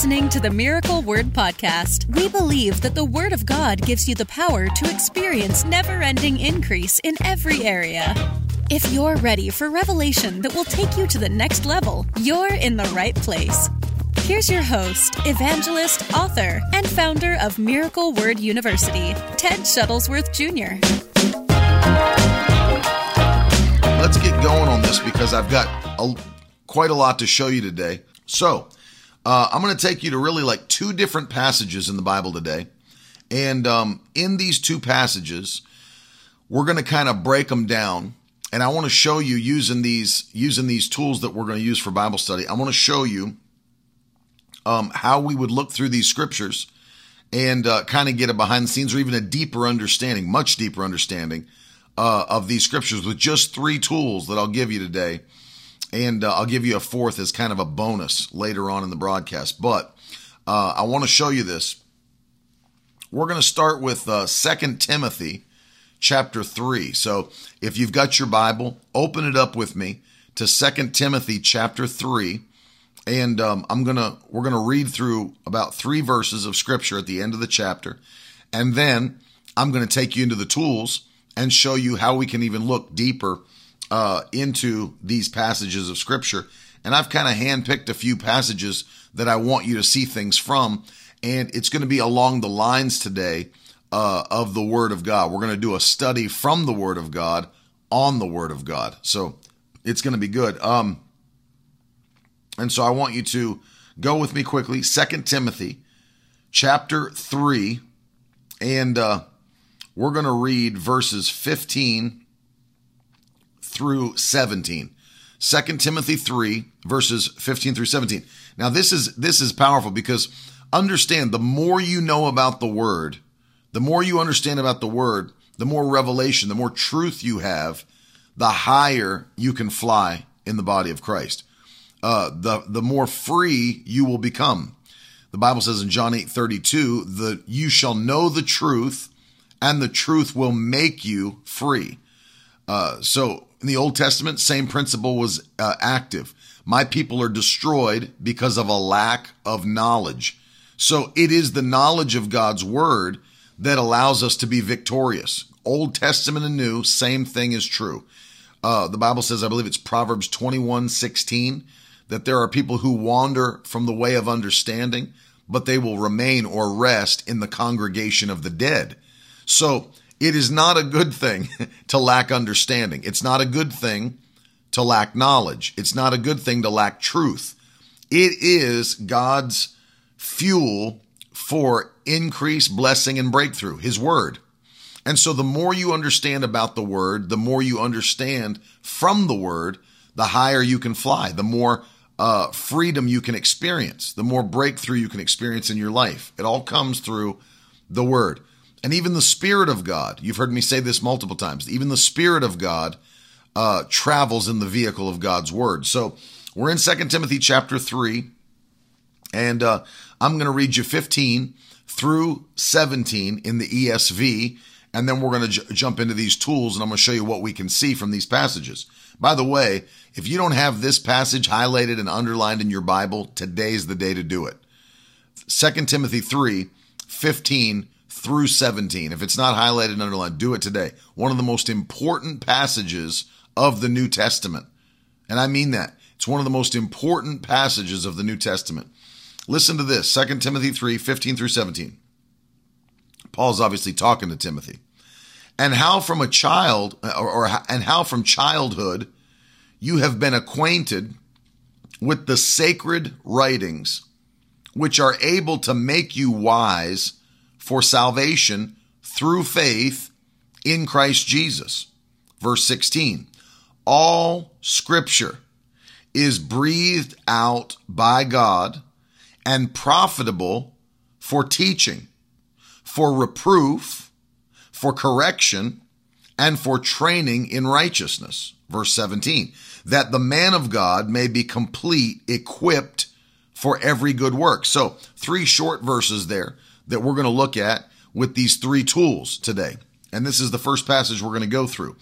listening to the Miracle Word Podcast. We believe that the Word of God gives you the power to experience never ending increase in every area. If you're ready for revelation that will take you to the next level, you're in the right place. Here's your host, evangelist, author, and founder of Miracle Word University, Ted Shuttlesworth Jr. Let's get going on this because I've got a, quite a lot to show you today. So, uh, I'm going to take you to really like two different passages in the Bible today. And um, in these two passages, we're going to kind of break them down. And I want to show you using these using these tools that we're going to use for Bible study. I want to show you um, how we would look through these scriptures and uh, kind of get a behind the scenes or even a deeper understanding, much deeper understanding uh, of these scriptures with just three tools that I'll give you today and uh, I'll give you a fourth as kind of a bonus later on in the broadcast. But uh, I want to show you this. We're going to start with uh, 2 Timothy chapter 3. So if you've got your Bible, open it up with me to 2 Timothy chapter 3. And um, I'm gonna we're gonna read through about three verses of scripture at the end of the chapter, and then I'm gonna take you into the tools and show you how we can even look deeper uh, into these passages of scripture. And I've kind of handpicked a few passages that I want you to see things from. And it's going to be along the lines today uh, of the Word of God. We're going to do a study from the Word of God on the Word of God. So it's going to be good. Um, and so I want you to go with me quickly. Second Timothy chapter 3. And uh, we're going to read verses 15 through 17. 2 Timothy 3 verses 15 through 17. Now this is this is powerful because understand the more you know about the word, the more you understand about the word, the more revelation, the more truth you have, the higher you can fly in the body of Christ. Uh, the the more free you will become. The Bible says in John 8 32, the you shall know the truth, and the truth will make you free. Uh, so in the Old Testament, same principle was uh, active. My people are destroyed because of a lack of knowledge. So it is the knowledge of God's word that allows us to be victorious. Old Testament and New, same thing is true. Uh, the Bible says, I believe it's Proverbs 21 16, that there are people who wander from the way of understanding, but they will remain or rest in the congregation of the dead. So it is not a good thing to lack understanding. It's not a good thing to lack knowledge. It's not a good thing to lack truth. It is God's fuel for increase, blessing, and breakthrough, His Word. And so the more you understand about the Word, the more you understand from the Word, the higher you can fly, the more uh, freedom you can experience, the more breakthrough you can experience in your life. It all comes through the Word and even the Spirit of God. You've heard me say this multiple times. Even the Spirit of God uh, travels in the vehicle of God's Word. So we're in Second Timothy chapter 3, and uh, I'm going to read you 15 through 17 in the ESV, and then we're going to j- jump into these tools, and I'm going to show you what we can see from these passages. By the way, if you don't have this passage highlighted and underlined in your Bible, today's the day to do it. 2 Timothy 3, 15 through 17. If it's not highlighted and underlined, do it today. One of the most important passages of the New Testament. And I mean that. It's one of the most important passages of the New Testament. Listen to this 2 Timothy 3 15 through 17. Paul's obviously talking to Timothy. And how from a child, or, or and how from childhood you have been acquainted with the sacred writings, which are able to make you wise for salvation through faith in Christ Jesus. Verse 16 All scripture is breathed out by God and profitable for teaching, for reproof, for correction, and for training in righteousness. Verse 17 That the man of God may be complete, equipped for every good work. So, three short verses there that we're going to look at with these three tools today. And this is the first passage we're going to go through.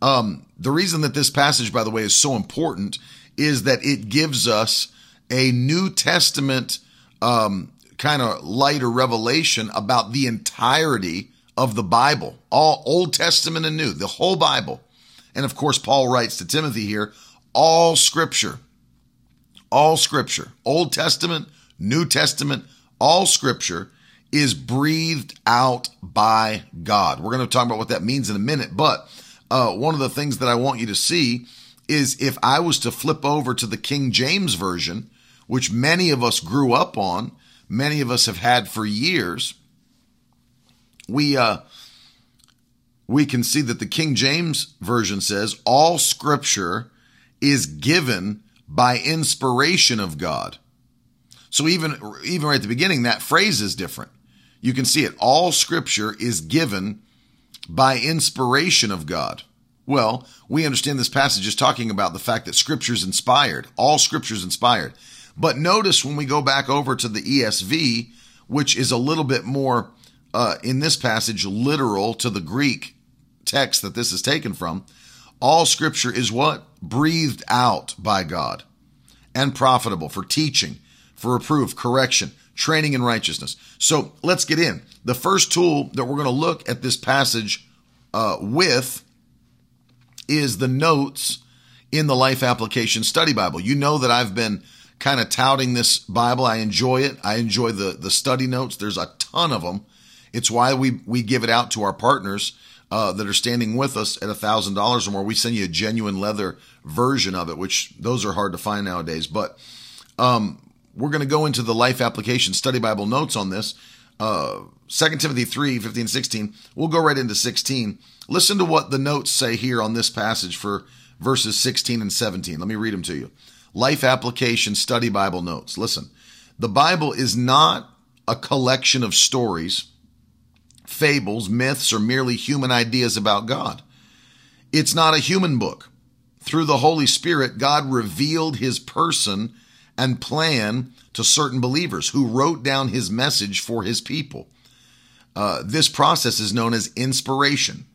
Um, the reason that this passage, by the way, is so important is that it gives us a New Testament um, kind of light or revelation about the entirety of the Bible, all Old Testament and New, the whole Bible. And of course, Paul writes to Timothy here, all scripture, all scripture, Old Testament, New Testament, all scripture is breathed out by God. We're going to talk about what that means in a minute, but uh, one of the things that I want you to see is if I was to flip over to the King James Version, which many of us grew up on, many of us have had for years, we uh, we can see that the King James Version says all Scripture is given by inspiration of God. So even even right at the beginning, that phrase is different. You can see it. All Scripture is given by inspiration of God. Well, we understand this passage is talking about the fact that Scripture is inspired. All Scripture is inspired. But notice when we go back over to the ESV, which is a little bit more uh, in this passage literal to the Greek text that this is taken from, all Scripture is what breathed out by God and profitable for teaching, for reproof, correction, training in righteousness. So let's get in. The first tool that we're going to look at this passage uh, with is the notes in the Life Application Study Bible. You know that I've been kind of touting this Bible. I enjoy it. I enjoy the the study notes. There's a ton of them. It's why we we give it out to our partners uh, that are standing with us at a thousand dollars or more. We send you a genuine leather version of it, which those are hard to find nowadays. But um, we're going to go into the Life Application Study Bible notes on this. Uh, 2 Timothy 3, 15, 16. We'll go right into 16. Listen to what the notes say here on this passage for verses 16 and 17. Let me read them to you. Life Application Study Bible Notes. Listen, the Bible is not a collection of stories, fables, myths, or merely human ideas about God. It's not a human book. Through the Holy Spirit, God revealed his person and plan to certain believers who wrote down his message for his people. Uh, this process is known as inspiration.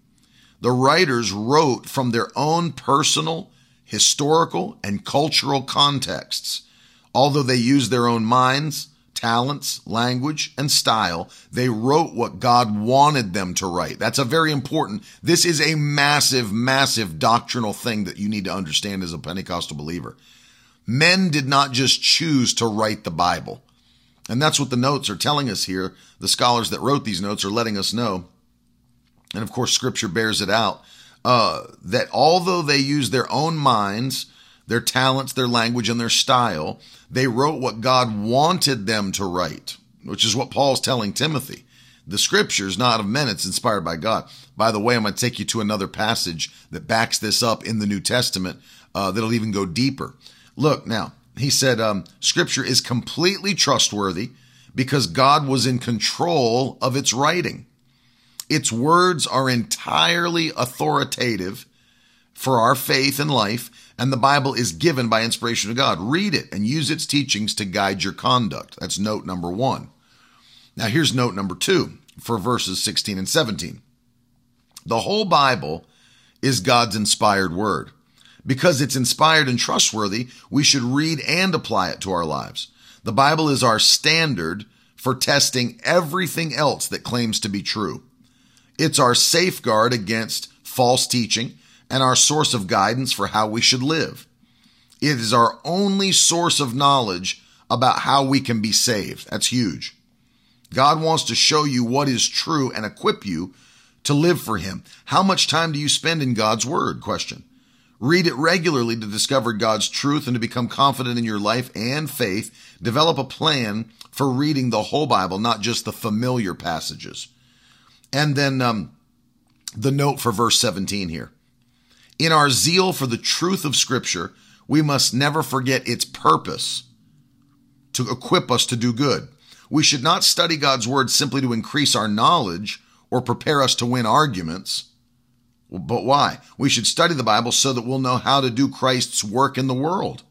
The writers wrote from their own personal, historical, and cultural contexts. Although they used their own minds, talents, language, and style, they wrote what God wanted them to write. That's a very important, this is a massive, massive doctrinal thing that you need to understand as a Pentecostal believer. Men did not just choose to write the Bible. And that's what the notes are telling us here. The scholars that wrote these notes are letting us know and of course scripture bears it out, uh, that although they used their own minds, their talents, their language, and their style, they wrote what God wanted them to write, which is what Paul's telling Timothy. The scripture is not of men, it's inspired by God. By the way, I'm going to take you to another passage that backs this up in the New Testament uh, that'll even go deeper. Look, now, he said, um, Scripture is completely trustworthy because God was in control of its writing. Its words are entirely authoritative for our faith and life, and the Bible is given by inspiration of God. Read it and use its teachings to guide your conduct. That's note number one. Now, here's note number two for verses 16 and 17. The whole Bible is God's inspired word. Because it's inspired and trustworthy, we should read and apply it to our lives. The Bible is our standard for testing everything else that claims to be true. It's our safeguard against false teaching and our source of guidance for how we should live. It is our only source of knowledge about how we can be saved. That's huge. God wants to show you what is true and equip you to live for Him. How much time do you spend in God's Word? Question. Read it regularly to discover God's truth and to become confident in your life and faith. Develop a plan for reading the whole Bible, not just the familiar passages. And then um, the note for verse 17 here. In our zeal for the truth of Scripture, we must never forget its purpose to equip us to do good. We should not study God's Word simply to increase our knowledge or prepare us to win arguments. But why? We should study the Bible so that we'll know how to do Christ's work in the world.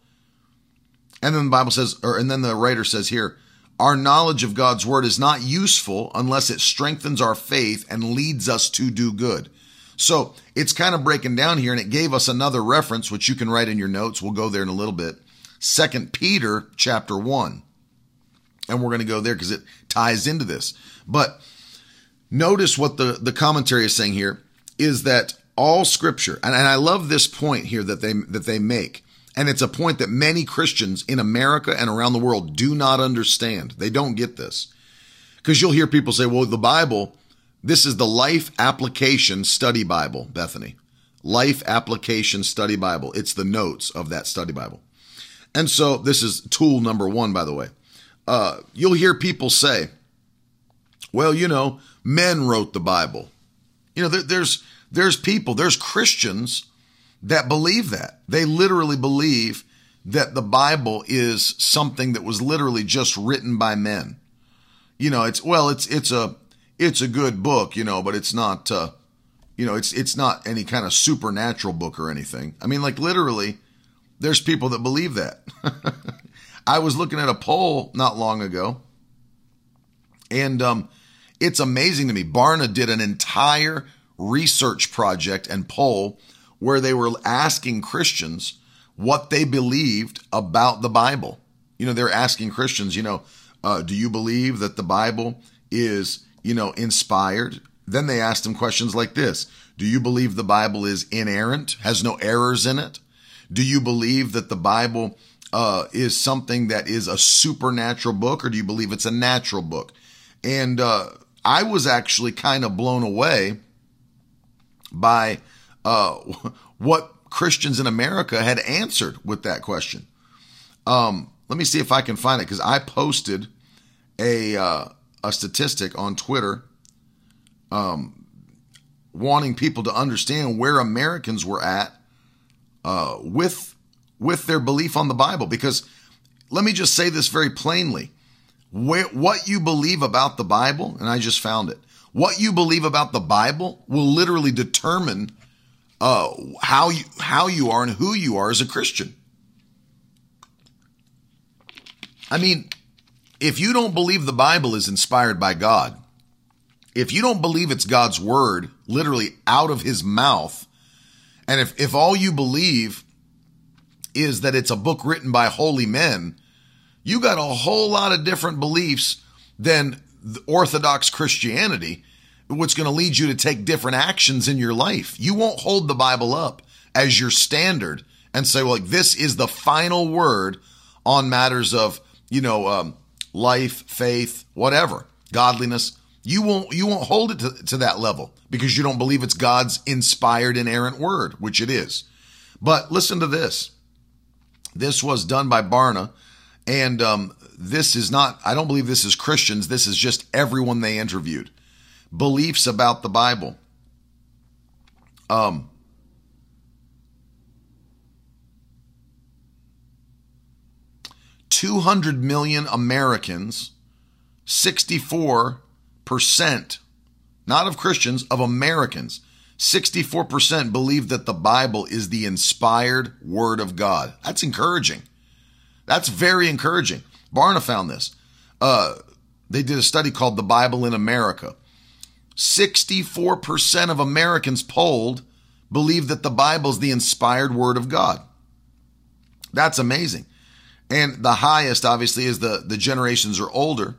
And then the Bible says, or and then the writer says here, our knowledge of God's word is not useful unless it strengthens our faith and leads us to do good. So it's kind of breaking down here and it gave us another reference, which you can write in your notes. We'll go there in a little bit. Second Peter chapter one. and we're going to go there because it ties into this. But notice what the, the commentary is saying here is that all scripture, and, and I love this point here that they that they make. And it's a point that many Christians in America and around the world do not understand. They don't get this. Because you'll hear people say, well, the Bible, this is the Life Application Study Bible, Bethany. Life Application Study Bible. It's the notes of that study Bible. And so this is tool number one, by the way. Uh, you'll hear people say, well, you know, men wrote the Bible. You know, there, there's there's people, there's Christians that believe that. They literally believe that the Bible is something that was literally just written by men. You know, it's well, it's it's a it's a good book, you know, but it's not uh, you know, it's it's not any kind of supernatural book or anything. I mean, like literally, there's people that believe that. I was looking at a poll not long ago, and um, it's amazing to me. Barna did an entire research project and poll where they were asking Christians what they believed about the Bible. You know, they're asking Christians, you know, uh, do you believe that the Bible is, you know, inspired? Then they asked them questions like this Do you believe the Bible is inerrant, has no errors in it? Do you believe that the Bible uh, is something that is a supernatural book, or do you believe it's a natural book? And uh, I was actually kind of blown away by uh, what Christians in America had answered with that question. Um, let me see if I can find it because I posted a uh, a statistic on Twitter, um, wanting people to understand where Americans were at uh, with with their belief on the Bible. Because let me just say this very plainly: where, what you believe about the Bible, and I just found it. What you believe about the Bible will literally determine uh, how you how you are and who you are as a Christian. I mean, if you don't believe the Bible is inspired by God, if you don't believe it's God's word, literally out of his mouth, and if, if all you believe is that it's a book written by holy men, you got a whole lot of different beliefs than Orthodox Christianity what's going to lead you to take different actions in your life. You won't hold the Bible up as your standard and say, well, like, this is the final word on matters of, you know, um, life, faith, whatever, godliness. You won't, you won't hold it to, to that level because you don't believe it's God's inspired, inerrant word, which it is. But listen to this. This was done by Barna, and um, this is not, I don't believe this is Christians. This is just everyone they interviewed beliefs about the Bible. Um, Two hundred million Americans, sixty-four percent, not of Christians, of Americans, sixty-four percent believe that the Bible is the inspired Word of God. That's encouraging. That's very encouraging. Barna found this. Uh, they did a study called "The Bible in America." 64% of Americans polled believe that the Bible is the inspired word of God. That's amazing. And the highest, obviously, is the, the generations are older.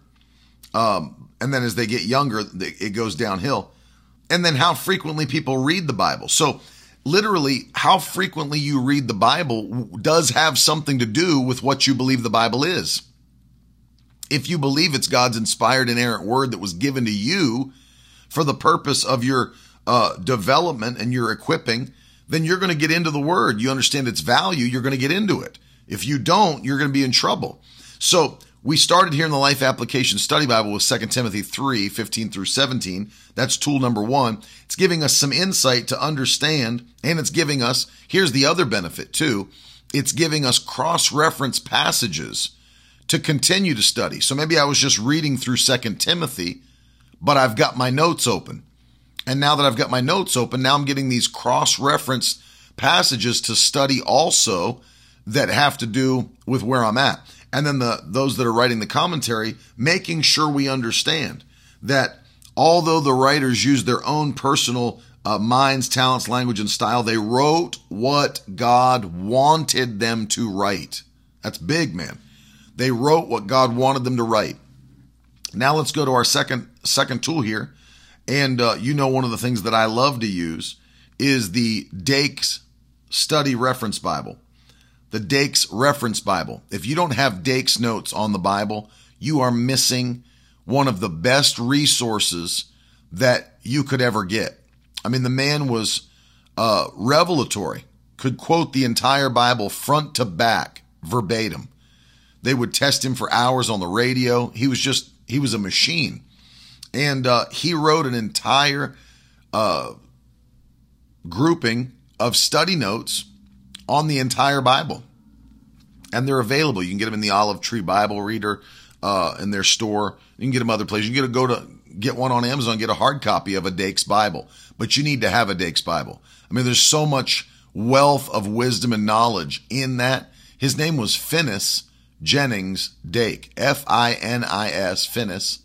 Um, and then as they get younger, it goes downhill. And then how frequently people read the Bible. So, literally, how frequently you read the Bible does have something to do with what you believe the Bible is. If you believe it's God's inspired, inerrant word that was given to you, for the purpose of your uh, development and your equipping, then you're going to get into the word. You understand its value, you're going to get into it. If you don't, you're going to be in trouble. So we started here in the Life Application Study Bible with 2 Timothy 3 15 through 17. That's tool number one. It's giving us some insight to understand, and it's giving us, here's the other benefit too, it's giving us cross reference passages to continue to study. So maybe I was just reading through 2 Timothy but I've got my notes open. And now that I've got my notes open, now I'm getting these cross referenced passages to study also that have to do with where I'm at. And then the those that are writing the commentary, making sure we understand that although the writers used their own personal uh, minds, talents, language, and style, they wrote what God wanted them to write. That's big, man. They wrote what God wanted them to write. Now let's go to our second second tool here, and uh, you know one of the things that I love to use is the Dake's Study Reference Bible. The Dake's Reference Bible. If you don't have Dake's notes on the Bible, you are missing one of the best resources that you could ever get. I mean, the man was uh, revelatory, could quote the entire Bible front to back, verbatim. They would test him for hours on the radio. He was just, he was a machine. And uh, he wrote an entire uh, grouping of study notes on the entire Bible. And they're available. You can get them in the Olive Tree Bible Reader uh, in their store. You can get them other places. You can get go to get one on Amazon, get a hard copy of a Dake's Bible, but you need to have a Dake's Bible. I mean, there's so much wealth of wisdom and knowledge in that. His name was Finis Jennings Dake, F I N I S, Finis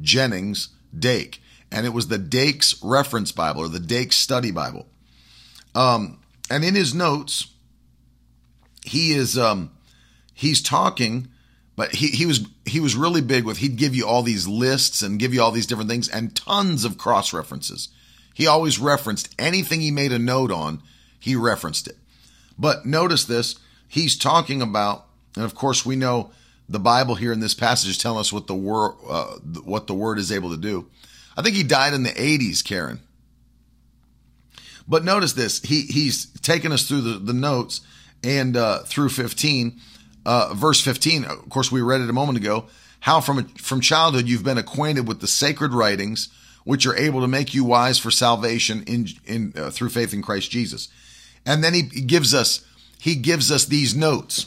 Jennings Dake. And it was the Dake's Reference Bible or the Dake's Study Bible. Um, and in his notes, he is um, he's talking but he, he was he was really big with he'd give you all these lists and give you all these different things and tons of cross references. He always referenced anything he made a note on, he referenced it. But notice this, he's talking about, and of course we know the Bible here in this passage is telling us what the word uh, what the word is able to do. I think he died in the 80s, Karen. But notice this, he he's taken us through the, the notes and uh, through 15 uh, verse 15, of course, we read it a moment ago, how from, from childhood you've been acquainted with the sacred writings, which are able to make you wise for salvation in, in, uh, through faith in Christ Jesus. And then he gives us, he gives us these notes.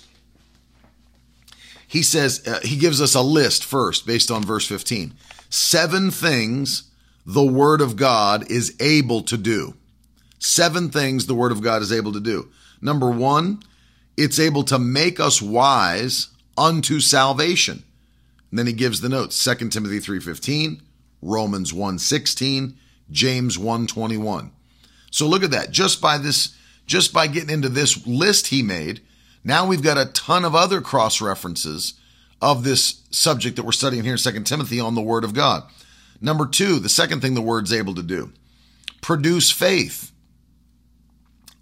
He says, uh, he gives us a list first based on verse 15. Seven things the word of God is able to do. Seven things the word of God is able to do. Number one, it's able to make us wise unto salvation. And then he gives the notes 2 Timothy 3:15, Romans 1:16, James 1:21. So look at that. Just by this just by getting into this list he made, now we've got a ton of other cross references of this subject that we're studying here in 2 Timothy on the word of God. Number 2, the second thing the word's able to do, produce faith.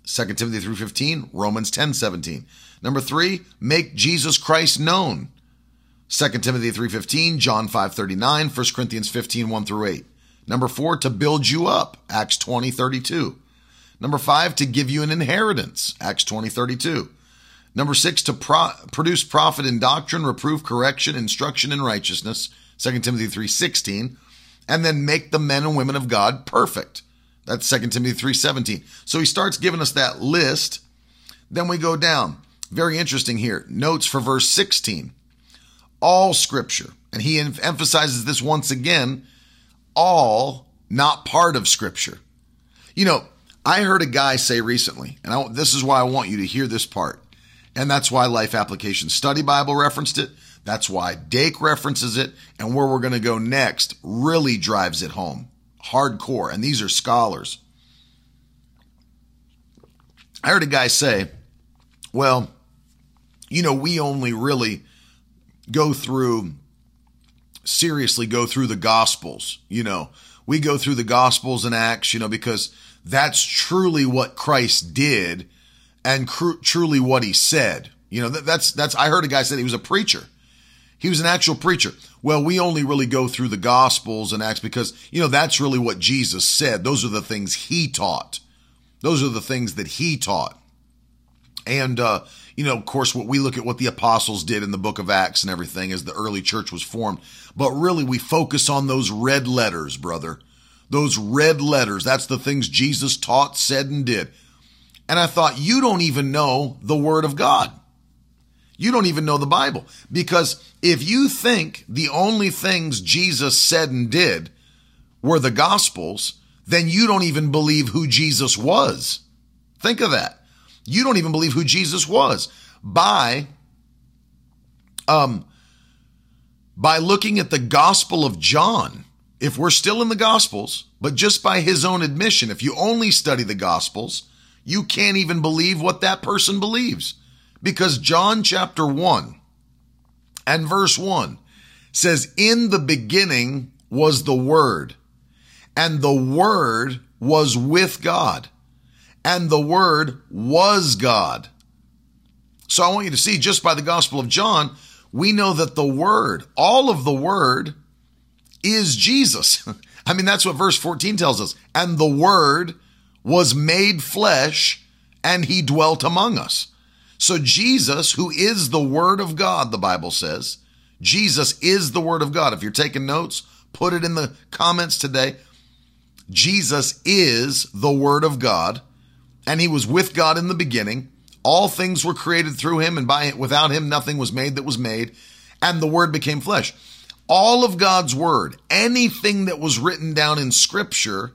2 Timothy 3.15, Romans 10.17. Number three, make Jesus Christ known. 2 Timothy 3.15, John 5.39, 1 Corinthians 15, 1 through 8. Number four, to build you up, Acts 20:32. Number five, to give you an inheritance, Acts 20:32. Number six, to pro- produce profit in doctrine, reproof, correction, instruction in righteousness, 2 Timothy 3.16. And then make the men and women of God perfect. That's 2 Timothy 3:17. So he starts giving us that list. Then we go down. Very interesting here. Notes for verse 16. All scripture. And he emphasizes this once again, all not part of scripture. You know, I heard a guy say recently, and I, this is why I want you to hear this part. And that's why Life Application Study Bible referenced it. That's why Dake references it. And where we're going to go next really drives it home hardcore, and these are scholars. I heard a guy say, well, you know, we only really go through, seriously go through the Gospels. You know, we go through the Gospels and Acts, you know, because that's truly what Christ did and cr- truly what he said. You know, that, that's, that's, I heard a guy say he was a preacher. He was an actual preacher. Well, we only really go through the Gospels and Acts because, you know, that's really what Jesus said. Those are the things he taught. Those are the things that he taught. And, uh, you know, of course, what we look at what the apostles did in the book of Acts and everything as the early church was formed. But really, we focus on those red letters, brother. Those red letters. That's the things Jesus taught, said, and did. And I thought, you don't even know the Word of God. You don't even know the Bible. Because if you think the only things Jesus said and did were the Gospels, then you don't even believe who Jesus was. Think of that. You don't even believe who Jesus was by um by looking at the Gospel of John. If we're still in the Gospels, but just by his own admission, if you only study the Gospels, you can't even believe what that person believes. Because John chapter 1, And verse 1 says, In the beginning was the Word, and the Word was with God, and the Word was God. So I want you to see just by the Gospel of John, we know that the Word, all of the Word, is Jesus. I mean, that's what verse 14 tells us. And the Word was made flesh and he dwelt among us. So Jesus, who is the Word of God, the Bible says, Jesus is the Word of God. If you're taking notes, put it in the comments today. Jesus is the Word of God, and he was with God in the beginning. All things were created through him, and by without him nothing was made that was made, and the Word became flesh. All of God's Word, anything that was written down in Scripture,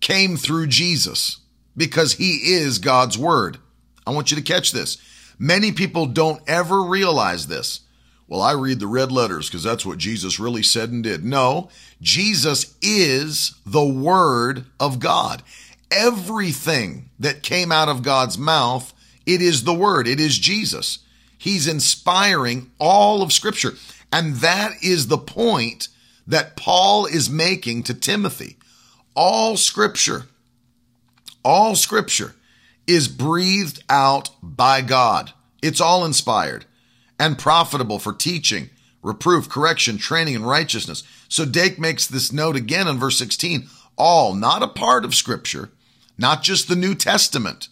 came through Jesus because he is God's Word. I want you to catch this. Many people don't ever realize this. Well, I read the red letters because that's what Jesus really said and did. No, Jesus is the Word of God. Everything that came out of God's mouth, it is the Word, it is Jesus. He's inspiring all of Scripture. And that is the point that Paul is making to Timothy. All Scripture, all Scripture is breathed out by God. It's all inspired and profitable for teaching, reproof, correction, training, and righteousness. So Dake makes this note again in verse 16 all, not a part of Scripture, not just the New Testament.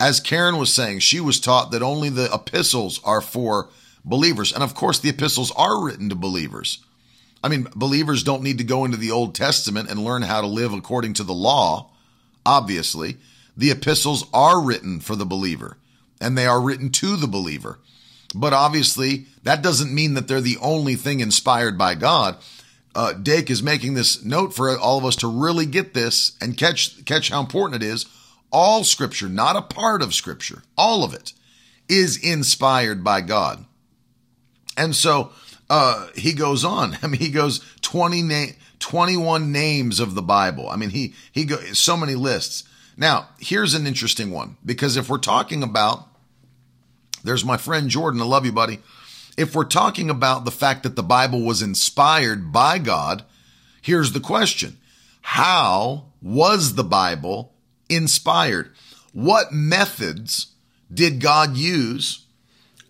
As Karen was saying, she was taught that only the epistles are for believers. And of course, the epistles are written to believers. I mean, believers don't need to go into the Old Testament and learn how to live according to the law, obviously. The epistles are written for the believer and they are written to the believer. But obviously, that doesn't mean that they're the only thing inspired by God. Uh, Dake is making this note for all of us to really get this and catch catch how important it is. All Scripture, not a part of Scripture, all of it, is inspired by God. And so uh, he goes on. I mean, he goes 20 na- 21 names of the Bible. I mean, he he goes so many lists. Now, here's an interesting one because if we're talking about, there's my friend Jordan. I love you, buddy. If we're talking about the fact that the Bible was inspired by God, here's the question How was the Bible inspired? What methods did God use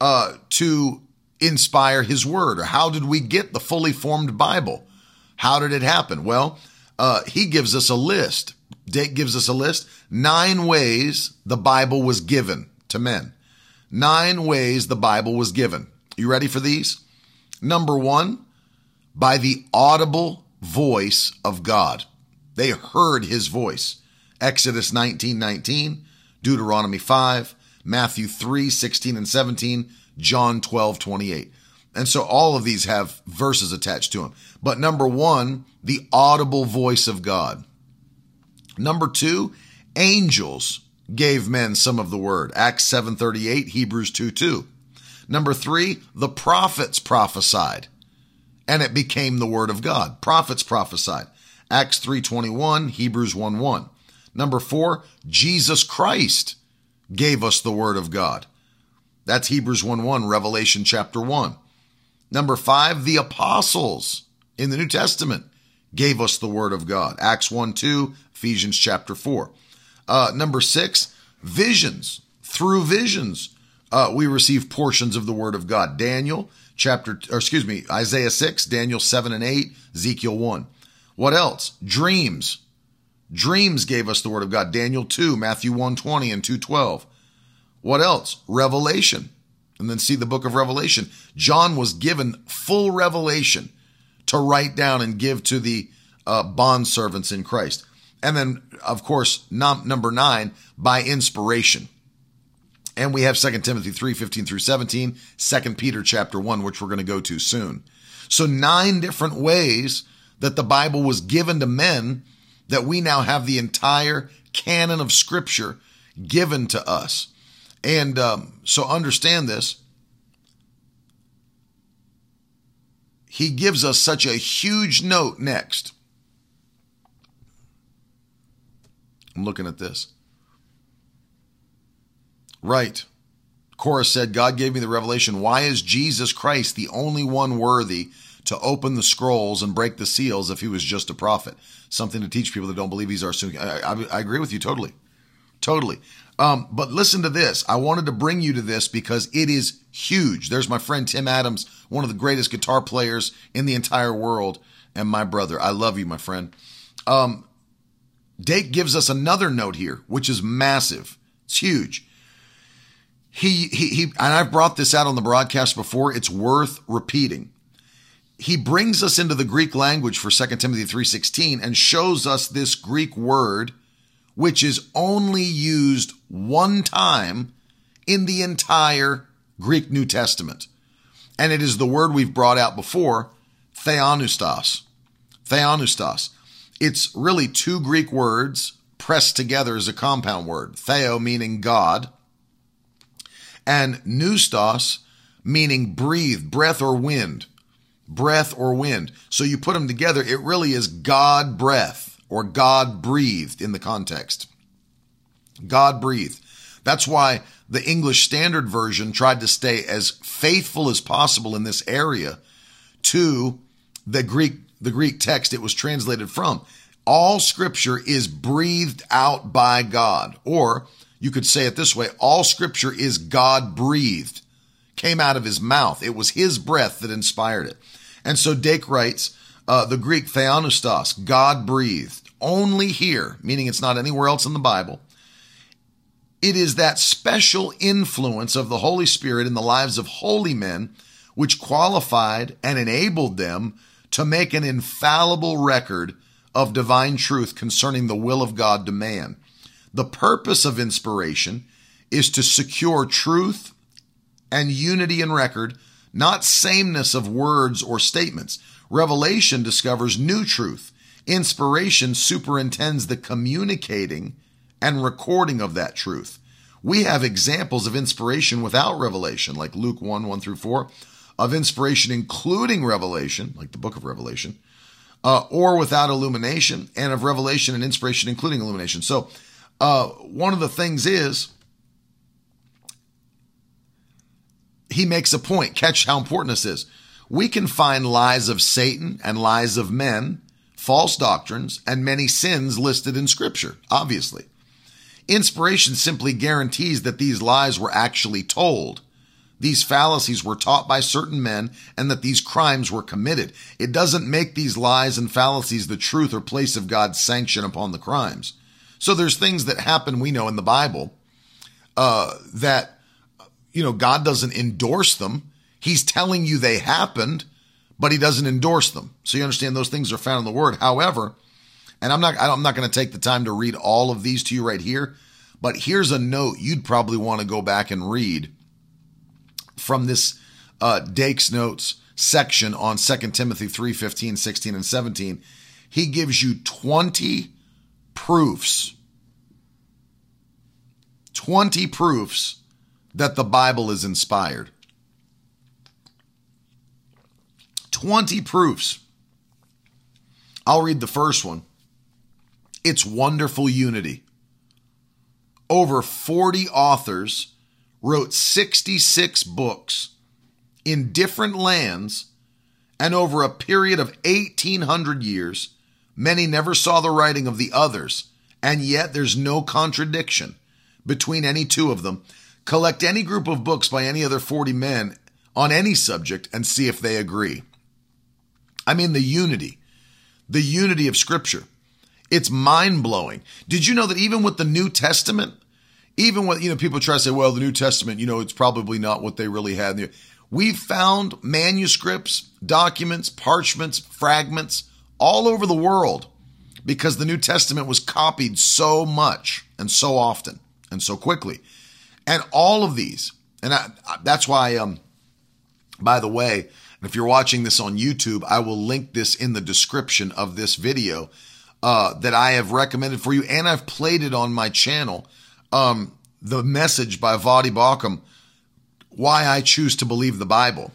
uh, to inspire His Word? Or how did we get the fully formed Bible? How did it happen? Well, uh, He gives us a list Dake gives us a list. Nine ways the Bible was given to men. Nine ways the Bible was given. You ready for these? Number one, by the audible voice of God. They heard his voice. Exodus 19 19, Deuteronomy 5, Matthew 3 16 and 17, John 12 28. And so all of these have verses attached to them. But number one, the audible voice of God. Number two, angels gave men some of the word. Acts 7.38, Hebrews 2 2. Number three, the prophets prophesied, and it became the word of God. Prophets prophesied. Acts 3.21, Hebrews 1 1. Number four, Jesus Christ gave us the word of God. That's Hebrews 1 1, Revelation chapter 1. Number five, the apostles in the New Testament gave us the word of God. Acts 1 2, Ephesians chapter 4. Uh, number six, visions. Through visions, uh, we receive portions of the word of God. Daniel chapter, or excuse me, Isaiah 6, Daniel 7 and 8, Ezekiel 1. What else? Dreams. Dreams gave us the word of God. Daniel 2, Matthew 1 20 and 2 12. What else? Revelation. And then see the book of Revelation. John was given full revelation to write down and give to the uh, bond servants in Christ. And then, of course, num- number nine, by inspiration. And we have 2 Timothy 3, 15 through 17, 2 Peter chapter 1, which we're going to go to soon. So nine different ways that the Bible was given to men that we now have the entire canon of scripture given to us. And um, so understand this. He gives us such a huge note next. I'm looking at this. Right. Cora said, God gave me the revelation. Why is Jesus Christ the only one worthy to open the scrolls and break the seals if he was just a prophet? Something to teach people that don't believe he's our soon. I, I, I agree with you totally. Totally. Um, but listen to this. I wanted to bring you to this because it is huge. There's my friend Tim Adams, one of the greatest guitar players in the entire world, and my brother. I love you, my friend. Um, Dake gives us another note here, which is massive. It's huge. He, he, he, and I've brought this out on the broadcast before. It's worth repeating. He brings us into the Greek language for 2 Timothy 3.16 and shows us this Greek word, which is only used one time in the entire Greek New Testament. And it is the word we've brought out before, theopneustos. Theopneustos. It's really two Greek words pressed together as a compound word. Theo meaning God, and pneustos meaning breathe, breath or wind. Breath or wind. So you put them together, it really is God breath or God breathed in the context. God breathed. That's why the English Standard Version tried to stay as faithful as possible in this area to the Greek the Greek text it was translated from. All scripture is breathed out by God. Or you could say it this way all scripture is God breathed, came out of his mouth. It was his breath that inspired it. And so Dake writes uh, the Greek theopneustos, God breathed, only here, meaning it's not anywhere else in the Bible. It is that special influence of the Holy Spirit in the lives of holy men which qualified and enabled them to make an infallible record of divine truth concerning the will of God to man. The purpose of inspiration is to secure truth and unity in record, not sameness of words or statements. Revelation discovers new truth. Inspiration superintends the communicating and recording of that truth. We have examples of inspiration without revelation, like Luke 1 1 through 4, of inspiration including revelation, like the book of Revelation, uh, or without illumination, and of revelation and inspiration, including illumination. So, uh, one of the things is he makes a point. Catch how important this is. We can find lies of Satan and lies of men, false doctrines, and many sins listed in Scripture, obviously. Inspiration simply guarantees that these lies were actually told these fallacies were taught by certain men and that these crimes were committed. It doesn't make these lies and fallacies the truth or place of God's sanction upon the crimes. So there's things that happen, we know in the Bible, uh, that, you know, God doesn't endorse them. He's telling you they happened, but he doesn't endorse them. So you understand those things are found in the word. However, and I'm not, I'm not going to take the time to read all of these to you right here, but here's a note you'd probably want to go back and read from this uh, Dake's Notes section on 2 Timothy 3 15, 16, and 17, he gives you 20 proofs. 20 proofs that the Bible is inspired. 20 proofs. I'll read the first one. It's wonderful unity. Over 40 authors wrote 66 books in different lands and over a period of 1800 years. Many never saw the writing of the others, and yet there's no contradiction between any two of them. Collect any group of books by any other 40 men on any subject and see if they agree. I mean, the unity, the unity of Scripture. It's mind blowing. Did you know that even with the New Testament, even when you know people try to say, well, the New Testament, you know, it's probably not what they really had. We've found manuscripts, documents, parchments, fragments all over the world because the New Testament was copied so much and so often and so quickly. And all of these, and I, that's why, um, by the way, if you're watching this on YouTube, I will link this in the description of this video uh, that I have recommended for you, and I've played it on my channel um, the message by Voddie Baucham, Why I Choose to Believe the Bible.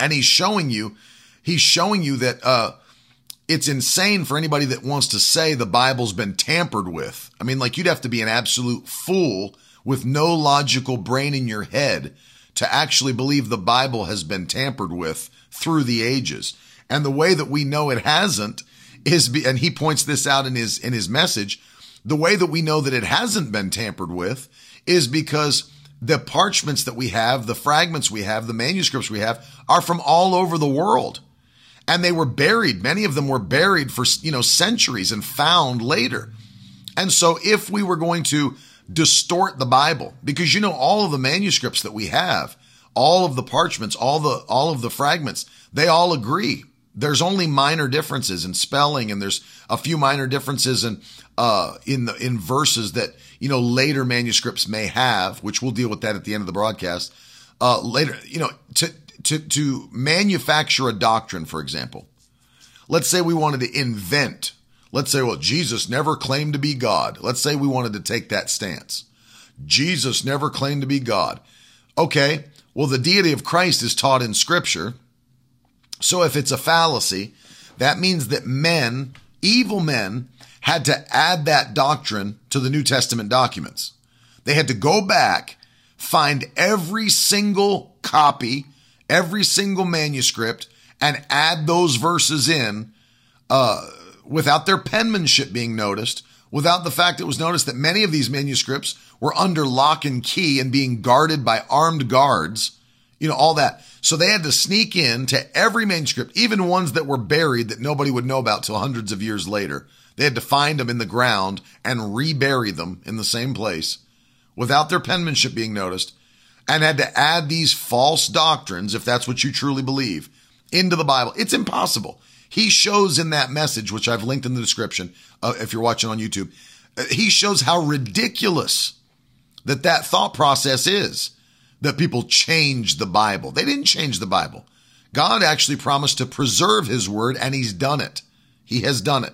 And he's showing you, he's showing you that uh, it's insane for anybody that wants to say the Bible's been tampered with. I mean, like you'd have to be an absolute fool with no logical brain in your head to actually believe the Bible has been tampered with through the ages. And the way that we know it hasn't is, be, and he points this out in his, in his message, the way that we know that it hasn't been tampered with is because the parchments that we have, the fragments we have, the manuscripts we have are from all over the world. And they were buried. Many of them were buried for, you know, centuries and found later. And so if we were going to distort the Bible, because you know, all of the manuscripts that we have, all of the parchments, all the, all of the fragments, they all agree. There's only minor differences in spelling and there's a few minor differences in, uh, in the, in verses that, you know, later manuscripts may have, which we'll deal with that at the end of the broadcast. Uh, later, you know, to, to, to manufacture a doctrine, for example, let's say we wanted to invent Let's say, well, Jesus never claimed to be God. Let's say we wanted to take that stance. Jesus never claimed to be God. Okay, well, the deity of Christ is taught in Scripture. So if it's a fallacy, that means that men, evil men, had to add that doctrine to the New Testament documents. They had to go back, find every single copy, every single manuscript, and add those verses in. Uh, without their penmanship being noticed, without the fact it was noticed that many of these manuscripts were under lock and key and being guarded by armed guards, you know, all that. So they had to sneak in to every manuscript, even ones that were buried that nobody would know about till hundreds of years later. They had to find them in the ground and rebury them in the same place without their penmanship being noticed and had to add these false doctrines, if that's what you truly believe, into the Bible. It's impossible. He shows in that message, which I've linked in the description, uh, if you're watching on YouTube, uh, he shows how ridiculous that that thought process is that people change the Bible. They didn't change the Bible. God actually promised to preserve his word and he's done it. He has done it.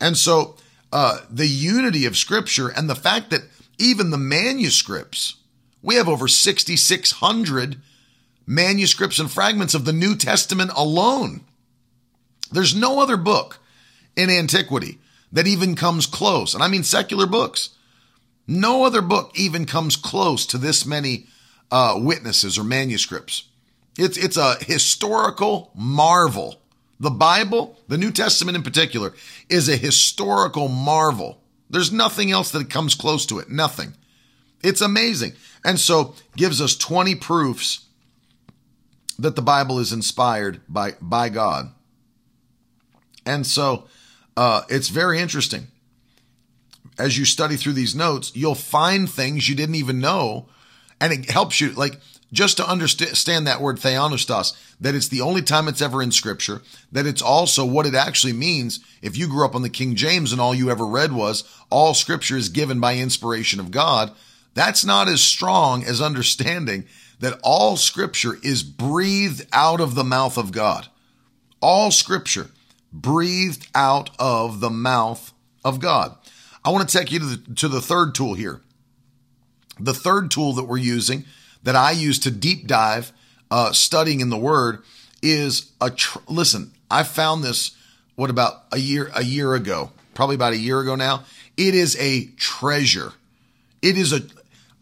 And so, uh, the unity of scripture and the fact that even the manuscripts, we have over 6,600 manuscripts and fragments of the New Testament alone. There's no other book in antiquity that even comes close. And I mean secular books. No other book even comes close to this many uh, witnesses or manuscripts. It's, it's a historical marvel. The Bible, the New Testament in particular, is a historical marvel. There's nothing else that comes close to it. Nothing. It's amazing. And so gives us 20 proofs that the Bible is inspired by, by God. And so uh, it's very interesting. As you study through these notes, you'll find things you didn't even know. And it helps you, like, just to understand that word theopneustos, that it's the only time it's ever in scripture, that it's also what it actually means. If you grew up on the King James and all you ever read was all scripture is given by inspiration of God, that's not as strong as understanding that all scripture is breathed out of the mouth of God. All scripture breathed out of the mouth of God. I want to take you to the, to the third tool here. The third tool that we're using, that I use to deep dive uh, studying in the Word, is a tr- listen. I found this what about a year a year ago, probably about a year ago now. It is a treasure. It is a.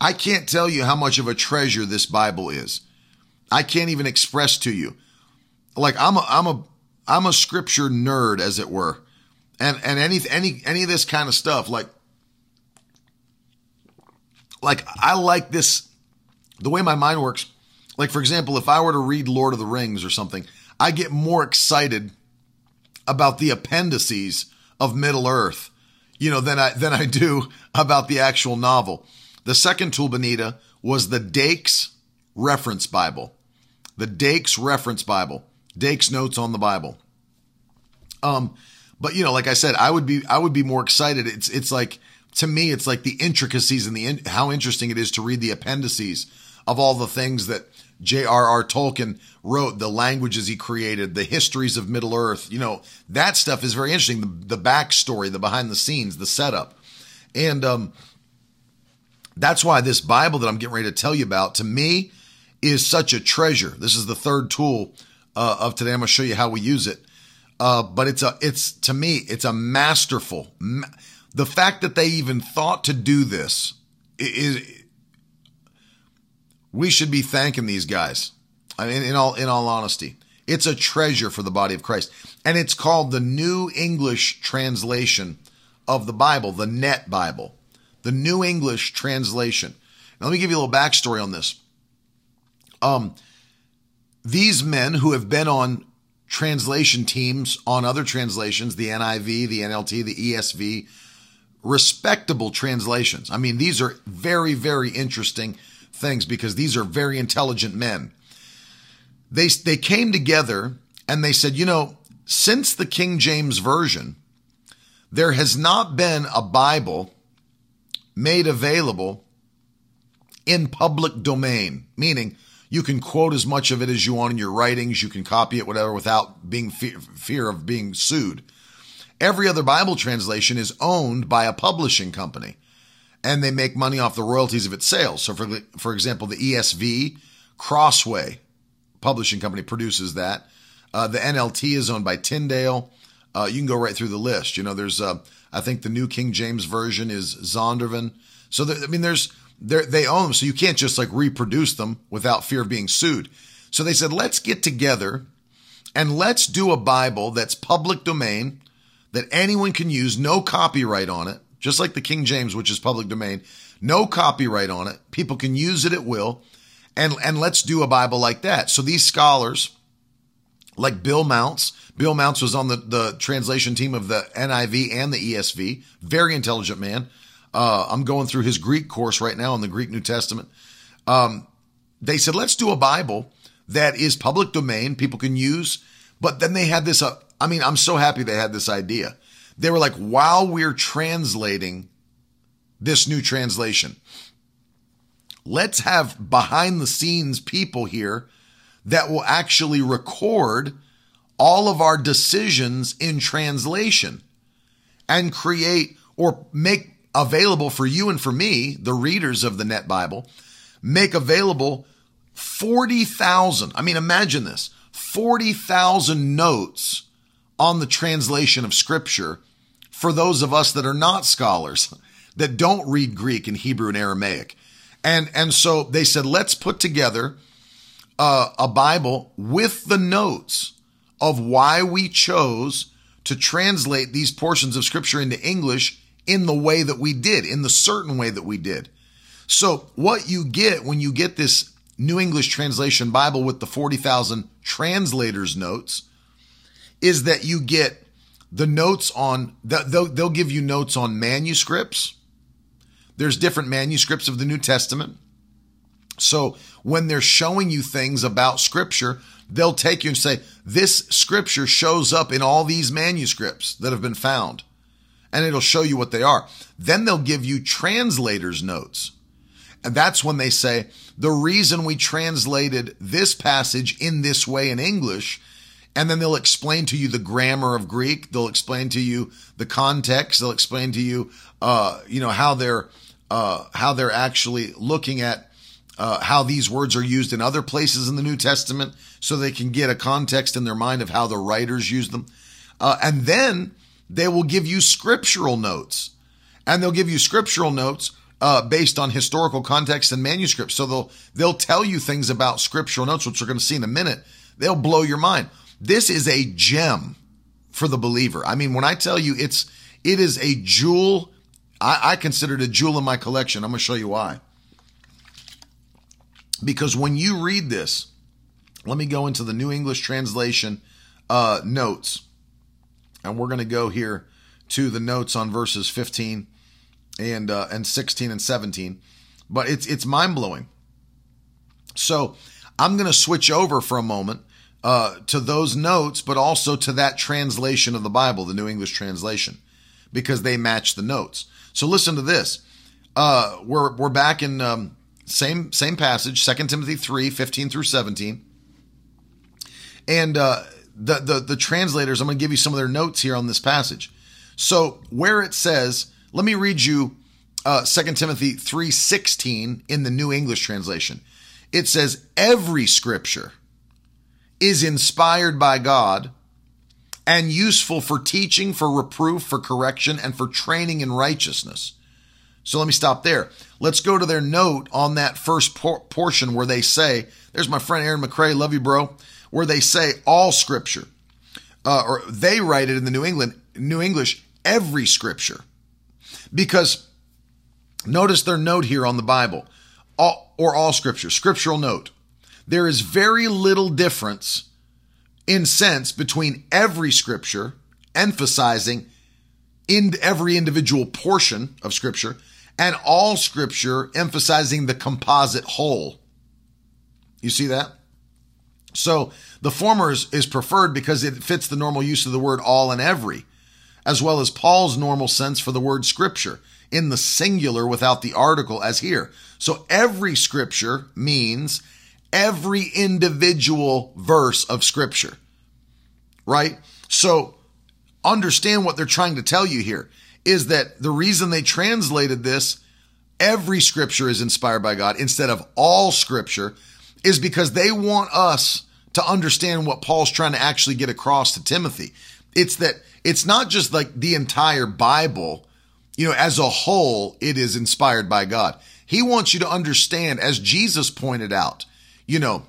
I can't tell you how much of a treasure this Bible is. I can't even express to you. Like I'm a I'm a I'm a scripture nerd, as it were, and and any any any of this kind of stuff, like like I like this the way my mind works. Like for example, if I were to read Lord of the Rings or something, I get more excited about the appendices of Middle Earth, you know, than I than I do about the actual novel. The second tool, Benita, was the Dake's Reference Bible. The Dake's Reference Bible. Dake's notes on the Bible. Um, but you know, like I said, I would be I would be more excited. It's it's like to me, it's like the intricacies and the in, how interesting it is to read the appendices of all the things that J.R.R. Tolkien wrote, the languages he created, the histories of Middle Earth. You know, that stuff is very interesting. The, the backstory, the behind the scenes, the setup, and um, that's why this Bible that I'm getting ready to tell you about, to me, is such a treasure. This is the third tool uh, of today. I'm going to show you how we use it. Uh, but it's a, it's to me, it's a masterful. the fact that they even thought to do this is we should be thanking these guys. I mean, in all in all honesty, it's a treasure for the body of Christ, and it's called the New English Translation of the Bible, the Net Bible, the New English Translation. Now, let me give you a little backstory on this. Um, these men who have been on translation teams on other translations, the NIV, the NLT, the ESV, respectable translations. I mean, these are very, very interesting things because these are very intelligent men. They, they came together and they said, you know, since the King James Version, there has not been a Bible made available in public domain, meaning you can quote as much of it as you want in your writings, you can copy it, whatever, without being fear, of being sued. Every other Bible translation is owned by a publishing company and they make money off the royalties of its sales. So, for, for example, the ESV, Crossway Publishing Company produces that. Uh, the NLT is owned by Tyndale. Uh, you can go right through the list. You know, there's, uh, I think the New King James Version is Zondervan. So, there, I mean, there's, they own them. So you can't just like reproduce them without fear of being sued. So they said, let's get together and let's do a Bible that's public domain that anyone can use, no copyright on it, just like the King James, which is public domain, no copyright on it. People can use it at will. And, and let's do a Bible like that. So these scholars, like Bill Mounce, Bill Mounce was on the, the translation team of the NIV and the ESV, very intelligent man. Uh, I'm going through his Greek course right now in the Greek New Testament. Um, they said, let's do a Bible that is public domain, people can use. But then they had this uh, I mean, I'm so happy they had this idea. They were like, while we're translating this new translation, let's have behind the scenes people here that will actually record all of our decisions in translation and create or make available for you and for me, the readers of the Net Bible, make available 40,000. I mean, imagine this 40,000 notes on the translation of scripture for those of us that are not scholars, that don't read Greek and Hebrew and Aramaic. And, and so they said, let's put together a, a Bible with the notes of why we chose to translate these portions of scripture into English in the way that we did, in the certain way that we did. So what you get when you get this New English Translation Bible with the 40,000 translators notes is that you get the notes on they'll, they'll give you notes on manuscripts. There's different manuscripts of the new testament. So when they're showing you things about scripture they'll take you and say this scripture shows up in all these manuscripts that have been found and it'll show you what they are then they'll give you translators notes and that's when they say the reason we translated this passage in this way in english and then they'll explain to you the grammar of Greek. They'll explain to you the context. They'll explain to you, uh, you know, how they're uh, how they're actually looking at uh, how these words are used in other places in the New Testament, so they can get a context in their mind of how the writers use them. Uh, and then they will give you scriptural notes, and they'll give you scriptural notes. Uh, based on historical context and manuscripts. So they'll, they'll tell you things about scriptural notes, which we're going to see in a minute. They'll blow your mind. This is a gem for the believer. I mean, when I tell you it's, it is a jewel, I, I consider it a jewel in my collection. I'm going to show you why. Because when you read this, let me go into the New English translation uh, notes. And we're going to go here to the notes on verses 15 and uh, and 16 and 17. But it's it's mind blowing. So I'm going to switch over for a moment uh, to those notes, but also to that translation of the Bible, the New English translation, because they match the notes. So listen to this. Uh, we're we're back in um, same same passage, 2 Timothy 3, 15 through 17. And uh, the, the the translators, I'm going to give you some of their notes here on this passage. So where it says, let me read you uh, 2 Timothy 3:16 in the New English translation. It says, every scripture is inspired by God and useful for teaching, for reproof, for correction, and for training in righteousness, So let me stop there. Let's go to their note on that first por- portion where they say, there's my friend Aaron McCray, love you, bro, where they say all scripture. Uh, or they write it in the New England, New English, every scripture. Because notice their note here on the Bible, all, or all scripture, scriptural note. There is very little difference in sense between every scripture, emphasizing in every individual portion of scripture, and all scripture emphasizing the composite whole. You see that? So the former is, is, preferred because it fits the normal use of the word all and every, as well as Paul's normal sense for the word scripture in the singular without the article as here. So every scripture means every individual verse of scripture, right? So understand what they're trying to tell you here is that the reason they translated this, every scripture is inspired by God instead of all scripture, is because they want us to understand what Paul's trying to actually get across to Timothy. It's that it's not just like the entire Bible, you know, as a whole, it is inspired by God. He wants you to understand, as Jesus pointed out, you know,